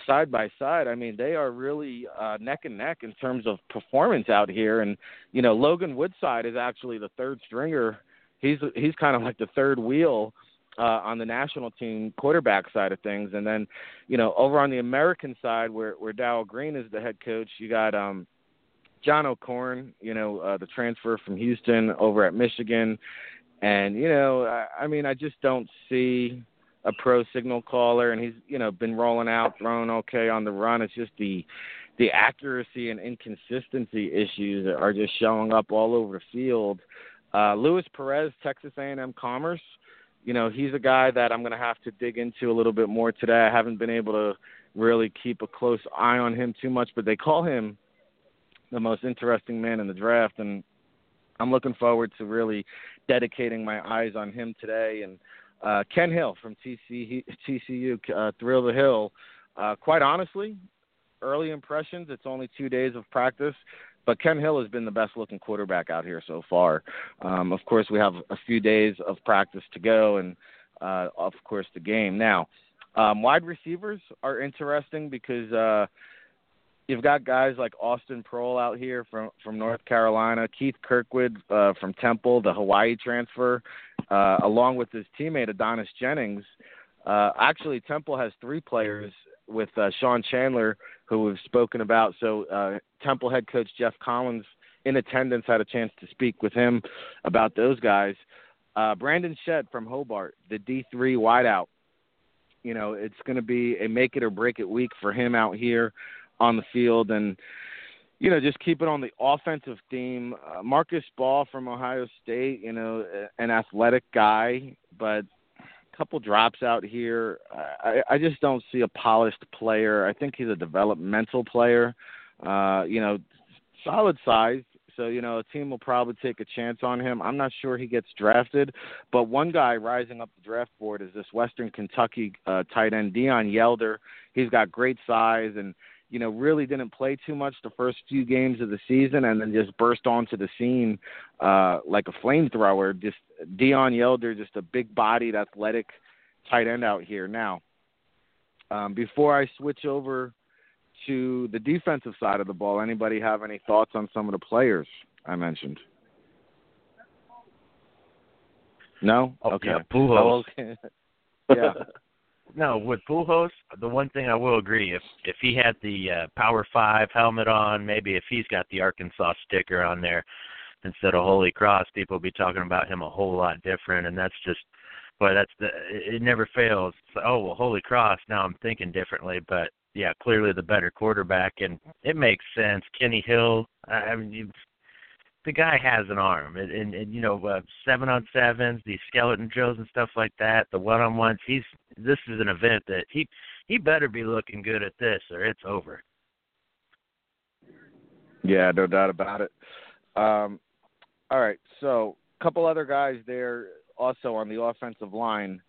side by side, I mean, they are really uh, neck and neck in terms of performance out here. And you know, Logan Woodside is actually the third stringer. He's he's kind of like the third wheel. Uh, on the national team quarterback side of things, and then, you know, over on the American side, where where Darrell Green is the head coach, you got um, John O'Korn, you know, uh, the transfer from Houston over at Michigan, and you know, I, I mean, I just don't see a pro signal caller, and he's you know been rolling out, throwing okay on the run. It's just the the accuracy and inconsistency issues that are just showing up all over the field. Uh, Luis Perez, Texas A&M Commerce, you know, he's a guy that I'm going to have to dig into a little bit more today. I haven't been able to really keep a close eye on him too much, but they call him the most interesting man in the draft, and I'm looking forward to really dedicating my eyes on him today. And uh, Ken Hill from TC, TCU, uh, Thrill the Hill. Uh, quite honestly, early impressions. It's only two days of practice, but Ken Hill has been the best looking quarterback out here so far. Um, of course, we have a few days of practice to go, and uh, of course the game. Now, um, wide receivers are interesting because uh, you've got guys like Austin Proehl out here from from North Carolina, Keith Kirkwood uh, from Temple, the Hawaii transfer, uh, along with his teammate Adonis Jennings. Uh, actually, Temple has three players with uh, Sean Chandler, who we've spoken about. So uh, Temple head coach Geoff Collins, in attendance, had a chance to speak with him about those guys. Uh, Brandon Shedd from Hobart, the D3 wideout. You know, it's going to be a make it or break it week for him out here on the field and you know, just keep it on the offensive theme. Uh, Marcus Baugh from Ohio State, you know, an athletic guy, but a couple drops out here. I, I just don't see a polished player. I think he's a developmental player. Uh, you know, solid size. So, you know, a team will probably take a chance on him. I'm not sure he gets drafted, but one guy rising up the draft board is this Western Kentucky uh, tight end, Deon Yelder. He's got great size and – you know, really didn't play too much the first few games of the season and then just burst onto the scene uh, like a flamethrower. Just Deon Yelder, just a big bodied, athletic tight end out here. Now, um, before I switch over to the defensive side of the ball, anybody have any thoughts on some of the players I mentioned? No? Oh, okay. Yeah, Pujals. Oh, okay. yeah. No, with Pujals, the one thing I will agree if if he had the uh, Power Five helmet on, maybe if he's got the Arkansas sticker on there instead of Holy Cross, people will be talking about him a whole lot different. And that's just, but that's the it never fails. It's oh well, Holy Cross. Now I'm thinking differently, but yeah, clearly the better quarterback, and it makes sense. Kenny Hill. I mean, you the guy has an arm, and, and, and you know, uh, seven on sevens, these skeleton drills and stuff like that, the one on ones. He's this is an event that he he better be looking good at this, or it's over. Yeah, no doubt about it. Um, all right, so a couple other guys there also on the offensive line.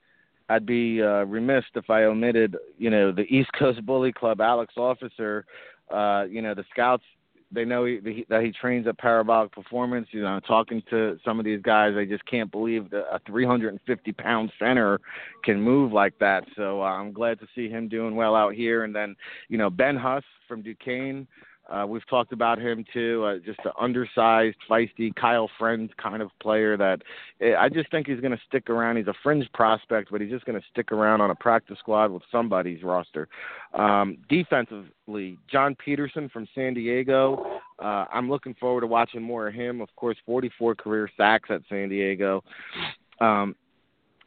I'd be uh, remiss if I omitted, you know, the East Coast Bully Club, Alex Officer. Uh, you know, the scouts they know he, that he trains at Parabolic Performance. You know, talking to some of these guys, they just can't believe that a 350 pound center can move like that. So uh, I'm glad to see him doing well out here. And then, you know, Ben Huss from Duquesne. Uh, we've talked about him too. Uh, just an undersized, feisty Kyle Friend kind of player that eh, I just think he's going to stick around. He's a fringe prospect, but he's just going to stick around on a practice squad with somebody's roster. Um, defensively, John Peterson from San Diego. Uh, I'm looking forward to watching more of him. Of course, 44 career sacks at San Diego. Um,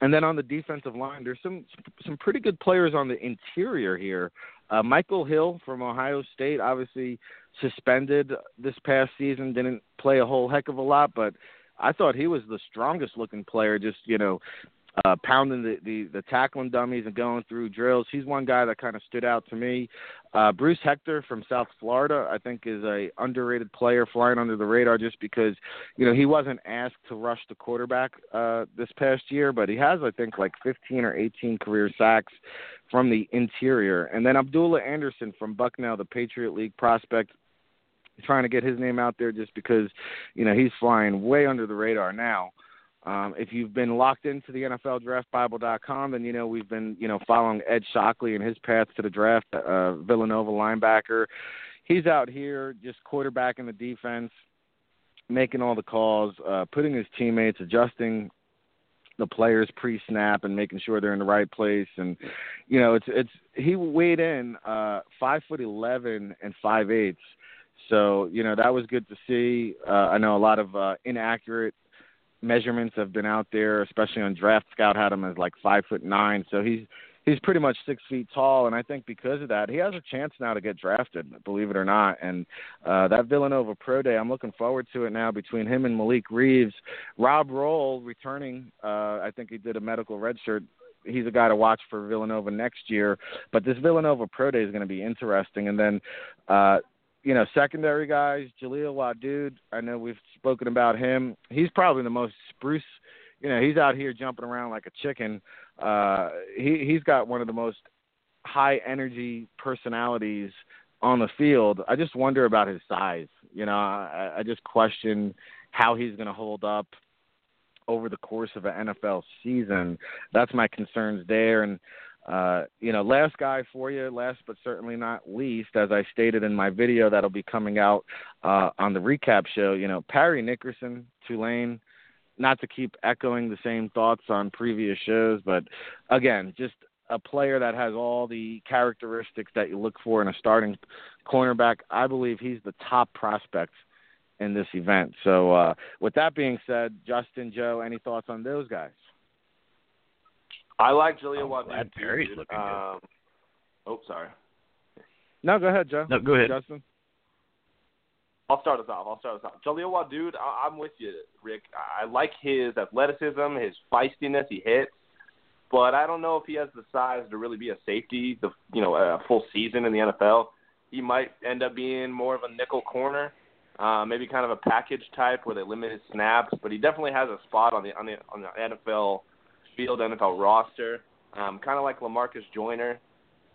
and then on the defensive line, there's some some pretty good players on the interior here. Uh, Michael Hill from Ohio State, obviously suspended this past season, didn't play a whole heck of a lot, but I thought he was the strongest looking player. Just you know, uh, pounding the, the the tackling dummies and going through drills. He's one guy that kind of stood out to me. Uh, Bruce Hector from South Florida, I think, is a underrated player, flying under the radar just because you know he wasn't asked to rush the quarterback uh, this past year, but he has, I think, like 15 or 18 career sacks from the interior. And then Abdullah Anderson from Bucknell, the Patriot League prospect, trying to get his name out there just because you know he's flying way under the radar now. Um, if you've been locked into the NFL NFLDraftBible.com, then you know we've been you know following Ed Shockley and his path to the draft. Uh, Villanova linebacker, he's out here just quarterbacking the defense, making all the calls, uh, putting his teammates, adjusting the players pre-snap and making sure they're in the right place. And you know, it's it's he weighed in uh, five foot eleven and five eighths. So you know that was good to see. Uh, I know a lot of uh, inaccurate measurements have been out there, especially on Draft Scout had him as like five foot nine. So he's he's pretty much six feet tall, and I think because of that, he has a chance now to get drafted. Believe it or not, and uh, that Villanova Pro Day, I'm looking forward to it now between him and Malik Reeves. Rob Rolle returning, uh, I think he did a medical red shirt. He's a guy to watch for Villanova next year, but this Villanova Pro Day is going to be interesting. And then uh, you know, secondary guys, Jaleel Wadood, I know we've spoken about him. He's probably the most spruce. You know, he's out here jumping around like a chicken. Uh, he he's got one of the most high energy personalities on the field. I just wonder about his size. You know, I, I just question how he's going to hold up over the course of an NFL season. That's my concerns there. And uh, you know, last guy for you, last but certainly not least, as I stated in my video that'll be coming out uh, on the recap show, you know, Parry Nickerson, Tulane. Not to keep echoing the same thoughts on previous shows, but again, just a player that has all the characteristics that you look for in a starting cornerback. I believe he's the top prospect in this event. So, uh, with that being said, Justen, Joe, any thoughts on those guys? I like Jaleel Wadood. Glad Parry's looking um, good. Oh, sorry. No, go ahead, Joe. No, go ahead. Justen. I'll start us off. I'll start us off. Jaleel Wadood, I- I'm with you, Ric. I like his athleticism, his feistiness. He hits, but I don't know if he has the size to really be a safety. The you know a full season in the NFL. He might end up being more of a nickel corner, uh, maybe kind of a package type where they limit his snaps. But he definitely has a spot on the on the on the NFL field, NFL roster. Um, kind of like Lamarcus Joyner,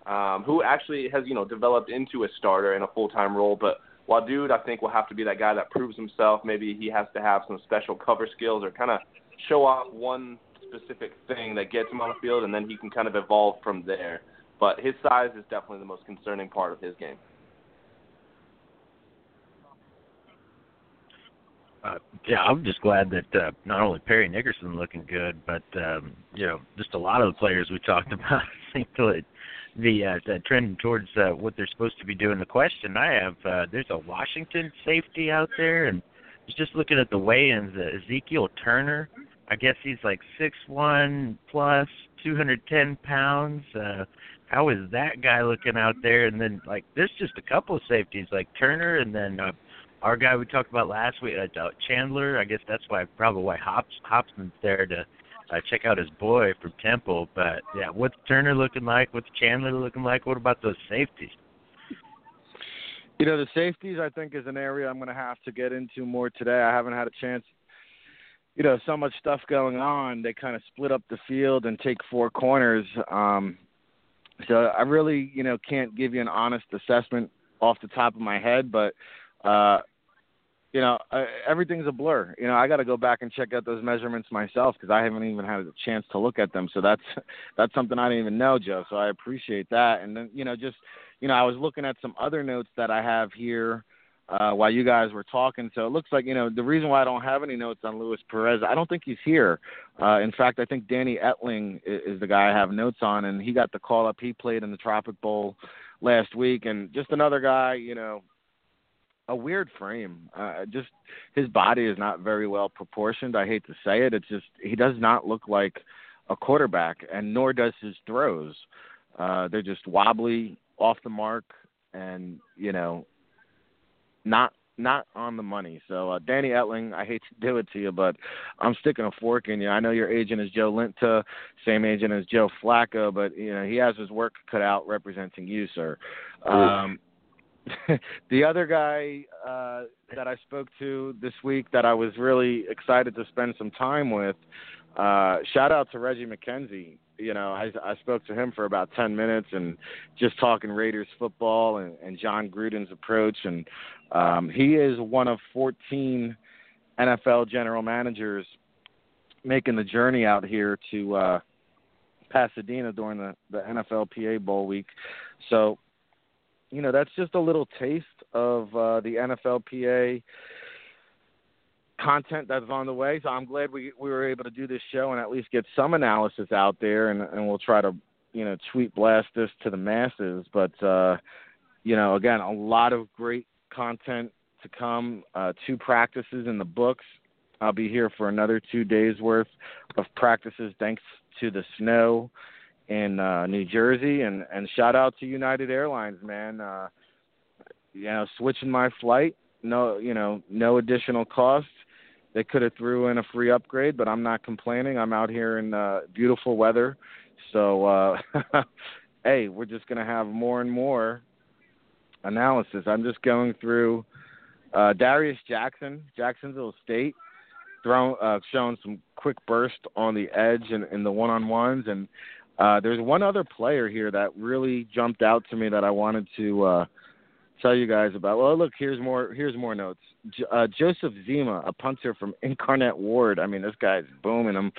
um, who actually has you know developed into a starter in a full time role, but Wadood, I think, will have to be that guy that proves himself. Maybe he has to have some special cover skills or kind of show off one specific thing that gets him on the field, and then he can kind of evolve from there. But his size is definitely the most concerning part of his game. Uh, yeah, I'm just glad that uh, not only Parry Nickerson looking good, but um, you know, just a lot of the players we talked about seem to the uh, the trend towards uh, what they're supposed to be doing. The question I have, uh, there's a Washington safety out there, and just looking at the weigh-ins. Uh, Ezekiel Turner, I guess he's like six one plus, 210 pounds. Uh, how is that guy looking out there? And then like there's just a couple of safeties like Turner, and then uh, our guy we talked about last week, uh, Chandler. I guess that's why probably why Hops there to uh, check out his boy from Temple. But yeah, what's Turner looking like? What's Chandler looking like? What about those safeties? You know, the safeties I think is an area I'm going to have to get into more today. I haven't had a chance. You know, so much stuff going on. They kind of split up the field and take four corners. Um, so I really, you know, can't give you an honest assessment off the top of my head, but uh, you know, uh, everything's a blur. You know, I got to go back and check out those measurements myself because I haven't even had a chance to look at them. So that's that's something I didn't even know, Joe. So I appreciate that. And then, you know, just you know, I was looking at some other notes that I have here uh, while you guys were talking. So it looks like you know the reason why I don't have any notes on Luis Perez, I don't think he's here. Uh, in fact, I think Danny Etling is, is the guy I have notes on, and he got the call up. He played in the Tropic Bowl last week, and just another guy, you know, a weird frame. Uh, just his body is not very well proportioned. I hate to say it. It's just he does not look like a quarterback, and nor does his throws. Uh, they're just wobbly, off the mark, and you know, not not on the money. So uh, Danny Etling, I hate to do it to you, but I'm sticking a fork in you. I know your agent is Joe Linta, same agent as Joe Flacco, but you know he has his work cut out representing you, sir. Um, the other guy uh, that I spoke to this week that I was really excited to spend some time with, uh, shout out to Reggie McKenzie. You know, I, I spoke to him for about 10 minutes and just talking Raiders football and, and Jon Gruden's approach. And um, he is one of 14 NFL general managers making the journey out here to uh, Pasadena during the, the NFLPA Bowl week. So you know, that's just a little taste of uh, the NFLPA content that's on the way. So I'm glad we we were able to do this show and at least get some analysis out there, and and we'll try to you know tweet blast this to the masses. But uh, you know, again, a lot of great content to come. Uh, two practices in the books. I'll be here for another two days worth of practices, thanks to the snow in uh, New Jersey, and and shout out to United Airlines, man. Uh, you know, switching my flight, no, you know, no additional cost. They could have threw in a free upgrade, but I'm not complaining. I'm out here in uh, beautiful weather, so uh, hey, we're just gonna have more and more analysis. I'm just going through uh, Darius Jackson, Jacksonville State, thrown uh, showing some quick burst on the edge and in, in the one on ones, and uh, there's one other player here that really jumped out to me that I wanted to uh, tell you guys about. Well, look, here's more. Here's more notes. J- uh, Joseph Zima, a punter from Incarnate Word. I mean, this guy's booming him.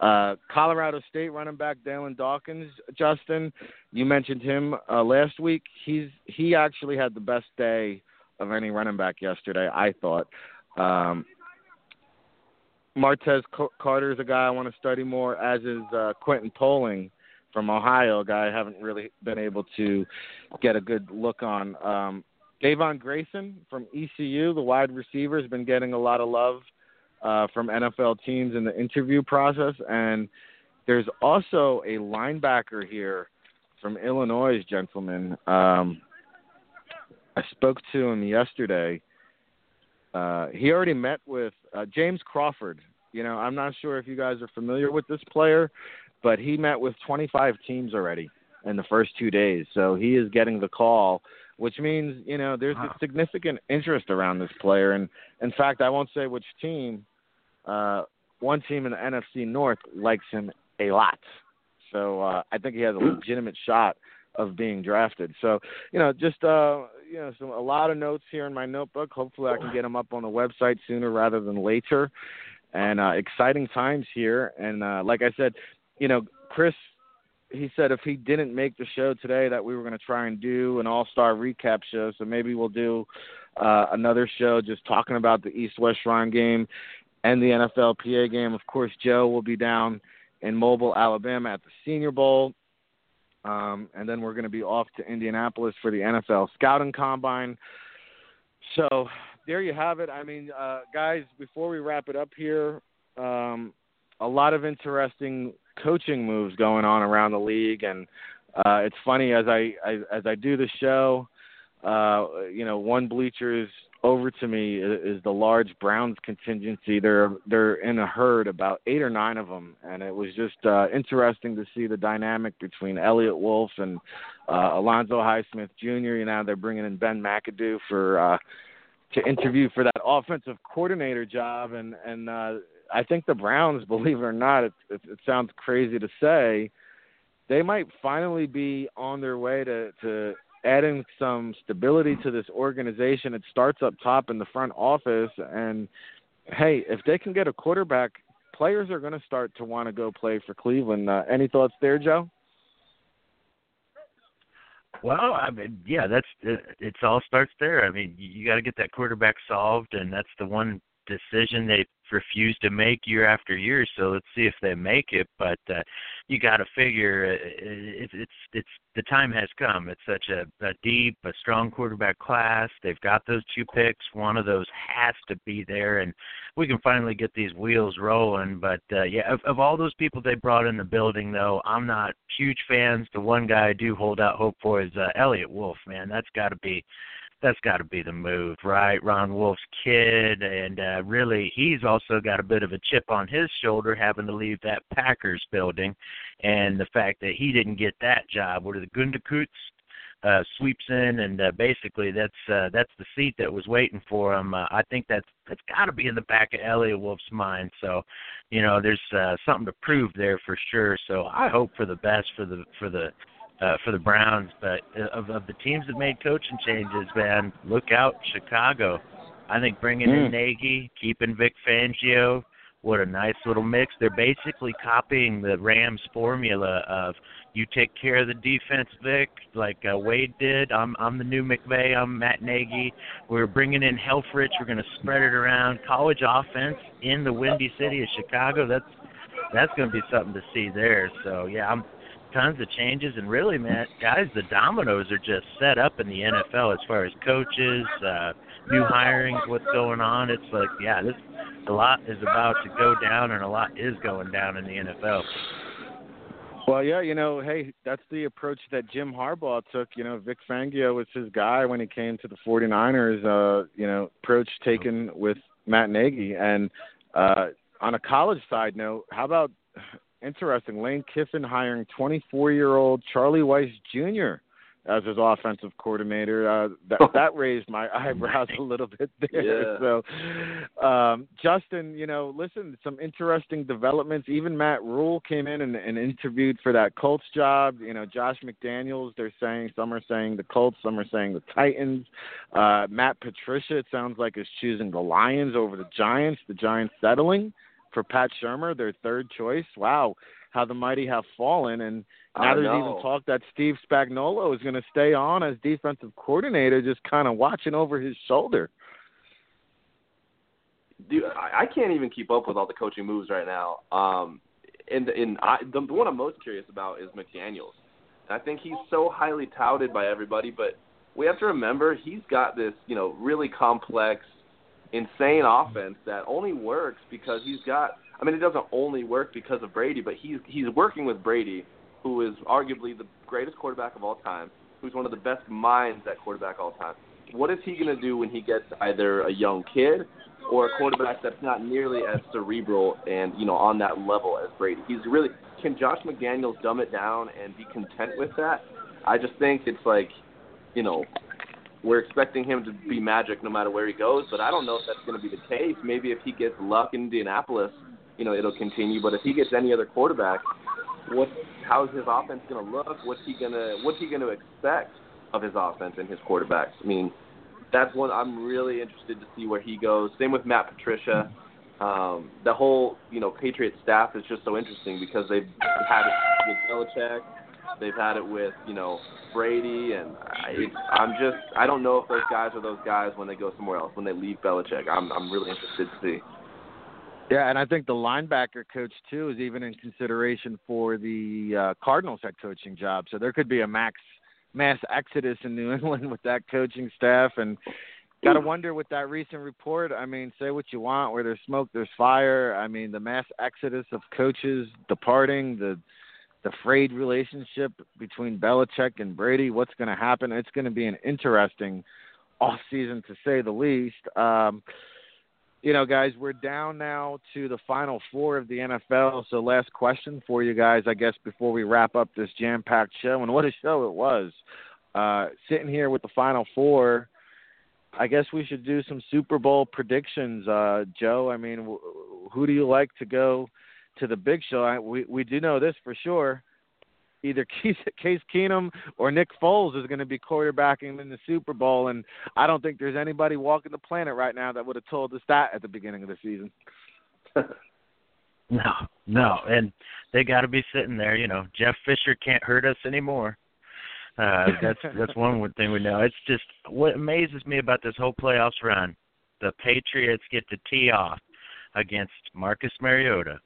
Uh, Colorado State running back Dalyn Dawkins. Justen, you mentioned him uh, last week. He's he actually had the best day of any running back yesterday. I thought. Um, Martez Carter is a guy I want to study more, as is uh, Quentin Poling from Ohio, a guy I haven't really been able to get a good look on. Um, Davon Grayson from ECU, the wide receiver, has been getting a lot of love uh, from NFL teams in the interview process. And there's also a linebacker here from Illinois, gentlemen. Um, I spoke to him yesterday, uh, he already met with uh, James Crawford. You know, I'm not sure if you guys are familiar with this player, but he met with 25 teams already in the first two days. So he is getting the call, which means you know there's Wow. a significant interest around this player. And in fact, I won't say which team. Uh, one team in the NFC North likes him a lot. So uh, I think he has a legitimate shot of being drafted. So you know, just uh, you know, some a lot of notes here in my notebook. Hopefully, I can get them up on the website sooner rather than later. And uh, exciting times here. And uh, like I said, you know, Chris, he said if he didn't make the show today, that we were going to try and do an all-star recap show. So maybe we'll do uh, another show just talking about the East-West Shrine game and the NFLPA game. Of course, Joe will be down in Mobile, Alabama at the Senior Bowl. Um, and then we're going to be off to Indianapolis for the NFL Scouting Combine. So there you have it. I mean, uh, guys, before we wrap it up here, um, a lot of interesting coaching moves going on around the league, and uh, it's funny as I, I as I do the show. Uh, you know, one bleachers over to me is, is the large Browns contingency. They're they're in a herd, about eight or nine of them, and it was just uh, interesting to see the dynamic between Eliot Wolf and uh, Alonzo Highsmith Jr. You know, they're bringing in Ben McAdoo for uh, to interview for that offensive coordinator job, and and uh, I think the Browns, believe it or not, it, it, it sounds crazy to say, they might finally be on their way to to adding some stability to this organization. It starts up top in the front office, and hey, if they can get a quarterback, players are going to start to want to go play for Cleveland. Uh, any thoughts there, Joe? Well, I mean, yeah, that's it. All starts there. I mean, you got to get that quarterback solved, and that's the one decision they refuse to make year after year. So let's see if they make it. But uh, you got to figure uh, it, it's it's the time has come. It's such a, a deep, a strong quarterback class. They've got those two picks. One of those has to be there, and we can finally get these wheels rolling. But uh, yeah, of, of all those people they brought in the building, though, I'm not huge fans. The one guy I do hold out hope for is uh, Eliot Wolf. Man, that's got to be that's got to be the move, right? Ron Wolf's kid, and uh, really, he's also got a bit of a chip on his shoulder having to leave that Packers building, and the fact that he didn't get that job, where the Gutekunst uh, sweeps in, and uh, basically that's uh, that's the seat that was waiting for him. Uh, I think that's that's got to be in the back of Eliot Wolf's mind. So, you know, there's uh, something to prove there for sure. So I hope for the best for the for the uh, for the Browns. But uh, of, of the teams that made coaching changes, man, look out, Chicago. I think bringing in Mm. Nagy, keeping Vic Fangio, what a nice little mix. They're basically copying the Rams formula of you take care of the defense, Vic, like uh, Wade did. I'm I'm the new McVay. I'm Matt Nagy. We're bringing in Helfrich. We're going to spread it around. College offense in the windy city of Chicago. That's that's going to be something to see there. So yeah, I'm tons of changes and really, man, guys, the dominoes are just set up in the NFL as far as coaches, uh, new hirings, what's going on. It's like yeah, this a lot is about to go down and a lot is going down in the NFL. Well, yeah, you know, hey, that's the approach that Jim Harbaugh took. You know, Vic Fangio was his guy when he came to the 49ers. Uh, you know, approach taken with Matt Nagy. And uh, on a college side note, how about interesting Lane Kiffin hiring 24-year-old Charlie Weis Jr. as his offensive coordinator? Uh, that that raised my eyebrows a little bit there. Yeah. So, um, Justen, you know, listen, some interesting developments. Even Matt Rhule came in and, and interviewed for that Colts job. You know, Josh McDaniels. They're saying some are saying the Colts, some are saying the Titans. Uh, Matt Patricia, it sounds like, is choosing the Lions over the Giants. The Giants settling for Pat Shurmur, their third choice. Wow, how the mighty have fallen. And now there's even talk that Steve Spagnuolo is going to stay on as defensive coordinator, just kind of watching over his shoulder. Dude, I, I can't even keep up with all the coaching moves right now. Um, and and I, the, the one I'm most curious about is McDaniel's. I think he's so highly touted by everybody, but we have to remember he's got this, you know, really complex, insane offense that only works because he's got. I mean, it doesn't only work because of Brady, but he's he's working with Brady, who is arguably the greatest quarterback of all time, who's one of the best minds at quarterback all time. what is he going to do when he gets either a young kid or a quarterback that's not nearly as cerebral and you know on that level as Brady? He's really can Josh McDaniels dumb it down and be content with that? I just think it's like, you know, we're expecting him to be magic no matter where he goes, but I don't know if that's going to be the case. Maybe if he gets luck in Indianapolis, you know, it'll continue. But if he gets any other quarterback, what? How's his offense going to look? What's he gonna What's he going to expect of his offense and his quarterbacks? I mean, that's one I'm really interested to see where he goes. Same with Matt Patricia. Um, the whole you know Patriot staff is just so interesting because they've had it with Belichick, they've had it with you know Brady, and I, I'm just I don't know if those guys are those guys when they go somewhere else when they leave Belichick. I'm I'm really interested to see. Yeah, and I think the linebacker coach too is even in consideration for the uh, Cardinals head coaching job. So there could be a max mass exodus in New England with that coaching staff, and got to wonder with that recent report. I mean, say what you want, where there's smoke, there's fire. I mean, the mass exodus of coaches departing, the the frayed relationship between Belichick and Brady. What's going to happen? It's going to be an interesting off season to say the least. Um, you know, guys, we're down now to the final four of the NFL. So, last question for you guys, I guess, before we wrap up this jam packed show. And what a show it was. Uh, sitting here with the final four, I guess we should do some Super Bowl predictions, uh, Joe. I mean, who do you like to go to the big show? I, we, we do know this for sure either Case, Case Keenum or Nick Foles is going to be quarterbacking in the Super Bowl, and I don't think there's anybody walking the planet right now that would have told us that at the beginning of the season. no, no, and they got to be sitting there. You know, Jeff Fisher can't hurt us anymore. Uh, that's that's one thing we know. It's just what amazes me about this whole playoffs run. The Patriots get to tee off against Marcus Mariota,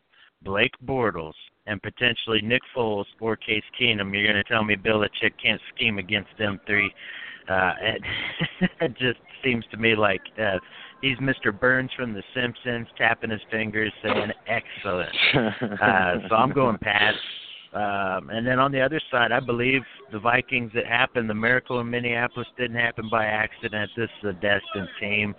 Blake Bortles, and potentially Nick Foles or Case Keenum, you're going to tell me Belichick can't scheme against them three. Uh, it, it just seems to me like uh, he's Mr. Burns from The Simpsons, tapping his fingers, saying "excellent." uh, so I'm going Pats. Um, and then on the other side, I believe the Vikings. It happened. The miracle in Minneapolis didn't happen by accident. This is a destined team.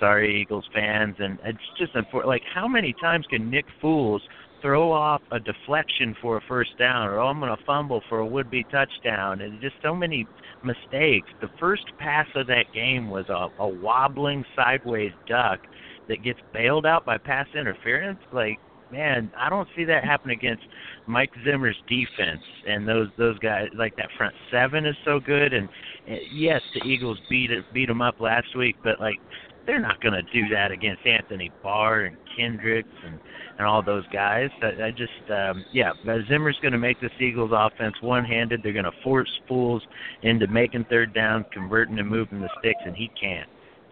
Sorry, Eagles fans, and it's just unfortunate. Like, how many times can Nick Foles throw off a deflection for a first down, or oh, I'm going to fumble for a would-be touchdown, and just so many mistakes. The first pass of that game was a, a wobbling sideways duck that gets bailed out by pass interference. Like, man, I don't see that happen against Mike Zimmer's defense and those those guys. Like that front seven is so good, and, and yes, the Eagles beat it, beat them up last week, but like they're not going to do that against Anthony Barr and Kendricks and and all those guys. I, I just, um, yeah, Zimmer's going to make this Eagles offense one-handed. They're going to force Foles into making third down, converting and moving the sticks, and he can't.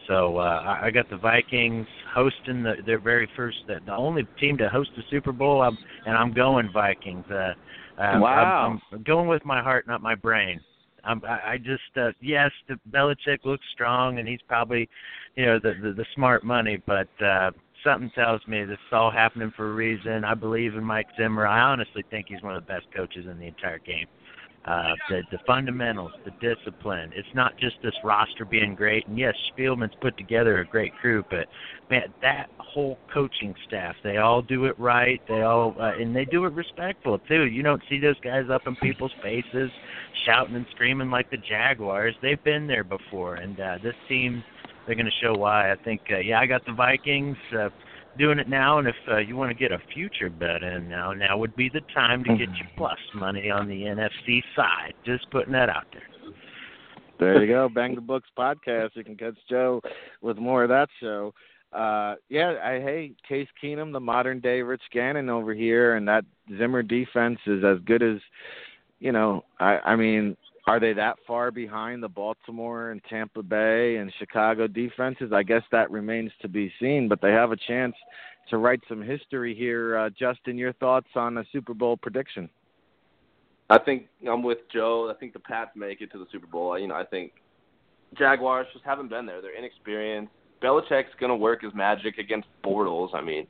So uh, I, I got the Vikings hosting the, their very first, the, the only team to host the Super Bowl, I'm, and I'm going Vikings. Uh, uh, wow. I'm, I'm going with my heart, not my brain. I'm, I, just, uh, yes, the Belichick looks strong, and he's probably, you know, the the, the smart money, but uh, something tells me this is all happening for a reason. I believe in Mike Zimmer. I honestly think he's one of the best coaches in the entire game. Uh, the, the fundamentals, the discipline. It's not just this roster being great. And yes, Spielman's put together a great crew, but man, that whole coaching staff, they all do it right. They all uh, and they do it respectful too. You don't see those guys up in people's faces shouting and screaming like the Jaguars. They've been there before, and uh, this team they're going to show why. I think, uh, yeah, I got the Vikings uh, doing it now, and if uh, you want to get a future bet in now, now would be the time to get your plus money on the NFC side. Just putting that out there. There you go, Bang the Books podcast. You can catch Joe with more of that show. Uh, yeah, I hey Case Keenum, the modern day Rich Gannon over here, and that Zimmer defense is as good as you know. I I mean, are they that far behind the Baltimore and Tampa Bay and Chicago defenses? I guess that remains to be seen, but they have a chance to write some history here. Uh, Justen, your thoughts on a Super Bowl prediction? I think I'm with Joe. I think the Pats make it to the Super Bowl. You know, I think Jaguars just haven't been there. They're inexperienced. Belichick's going to work his magic against Bortles. I mean,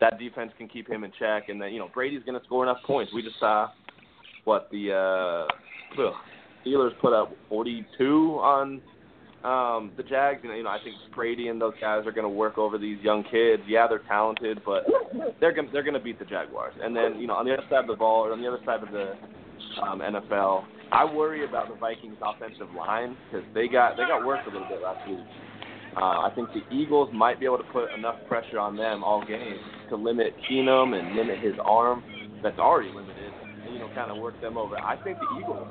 that defense can keep him in check, and then you know Brady's going to score enough points. We just saw what the uh, Steelers put up 42 on Um, the Jags, know, you know, I think Brady and those guys are going to work over these young kids. Yeah, they're talented, but they're going they're going to beat the Jaguars. And then, you know, on the other side of the ball, or on the other side of the um, NFL, I worry about the Vikings' offensive line because they got they got worked a little bit last week. Uh, I think the Eagles might be able to put enough pressure on them all game to limit Keenum and limit his arm that's already limited, and you know, kind of work them over. I think the Eagles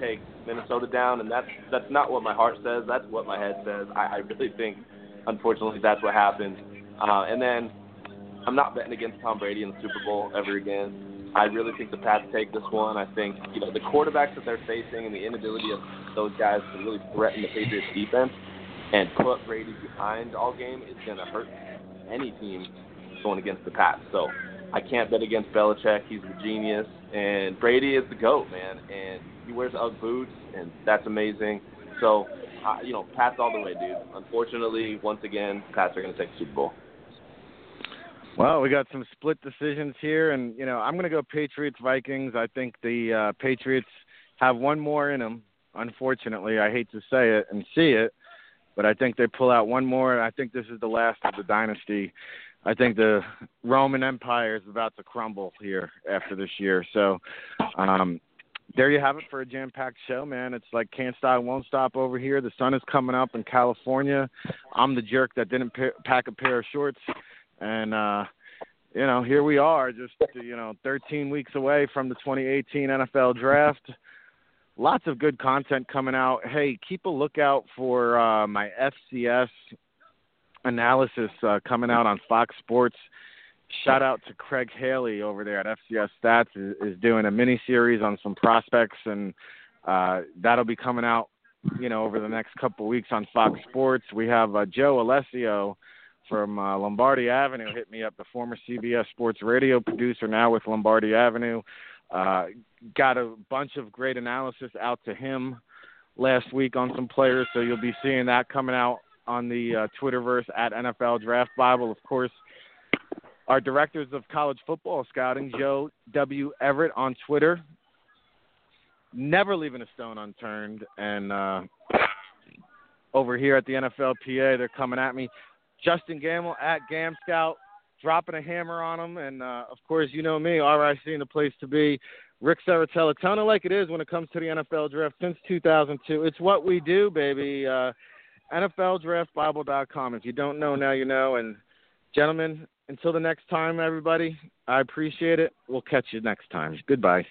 take Minnesota down, and that's that's not what my heart says. That's what my head says. I, I really think, unfortunately, that's what happens. Uh, and then I'm not betting against Tom Brady in the Super Bowl ever again. I really think the Pats take this one. I think you know the quarterbacks that they're facing and the inability of those guys to really threaten the Patriots defense and put Brady behind all game is going to hurt any team going against the Pats. So I can't bet against Belichick. He's a genius, and Brady is the goat, man. And he wears UGG boots, and that's amazing. So, uh, you know, Pats all the way, dude. Unfortunately, once again, Pats are going to take the Super Bowl. Well, we got some split decisions here, and you know, I'm going to go Patriots Vikings. I think the uh, Patriots have one more in them. Unfortunately, I hate to say it and see it, but I think they pull out one more. I think this is the last of the dynasty. I think the Roman Empire is about to crumble here after this year. So, um, there you have it for a jam-packed show, man. It's like can't stop, won't stop over here. The sun is coming up in California. I'm the jerk that didn't p- pack a pair of shorts, and uh, you know, here we are, just you know, 13 weeks away from the 2018 NFL Draft. Lots of good content coming out. Hey, keep a lookout for uh, my FCS analysis uh, coming out on Fox Sports. Shout out to Craig Haley over there at FCS Stats is, is doing a mini series on some prospects, and uh, that'll be coming out, you know, over the next couple weeks on Fox Sports. We have uh, Joe Alessio from uh, Lombardi Avenue hit me up, the former CBS Sports Radio producer, now with Lombardi Avenue. Uh, got a bunch of great analysis out to him last week on some players, so you'll be seeing that coming out on the uh, Twitterverse at NFL Draft Bible. Of course, our directors of college football scouting, Joe W. Everett on Twitter, never leaving a stone unturned. And uh, over here at the NFLPA, they're coming at me. Justen Gammel at Gam Scout, dropping a hammer on them. And uh, of course, you know me, RIC the place to be. Ric Serritella, telling it like it is when it comes to the NFL draft since 2002. It's what we do, baby. Uh, NFLDraftBible.com. If you don't know, now you know. And gentlemen, until the next time, everybody, I appreciate it. We'll catch you next time. Goodbye.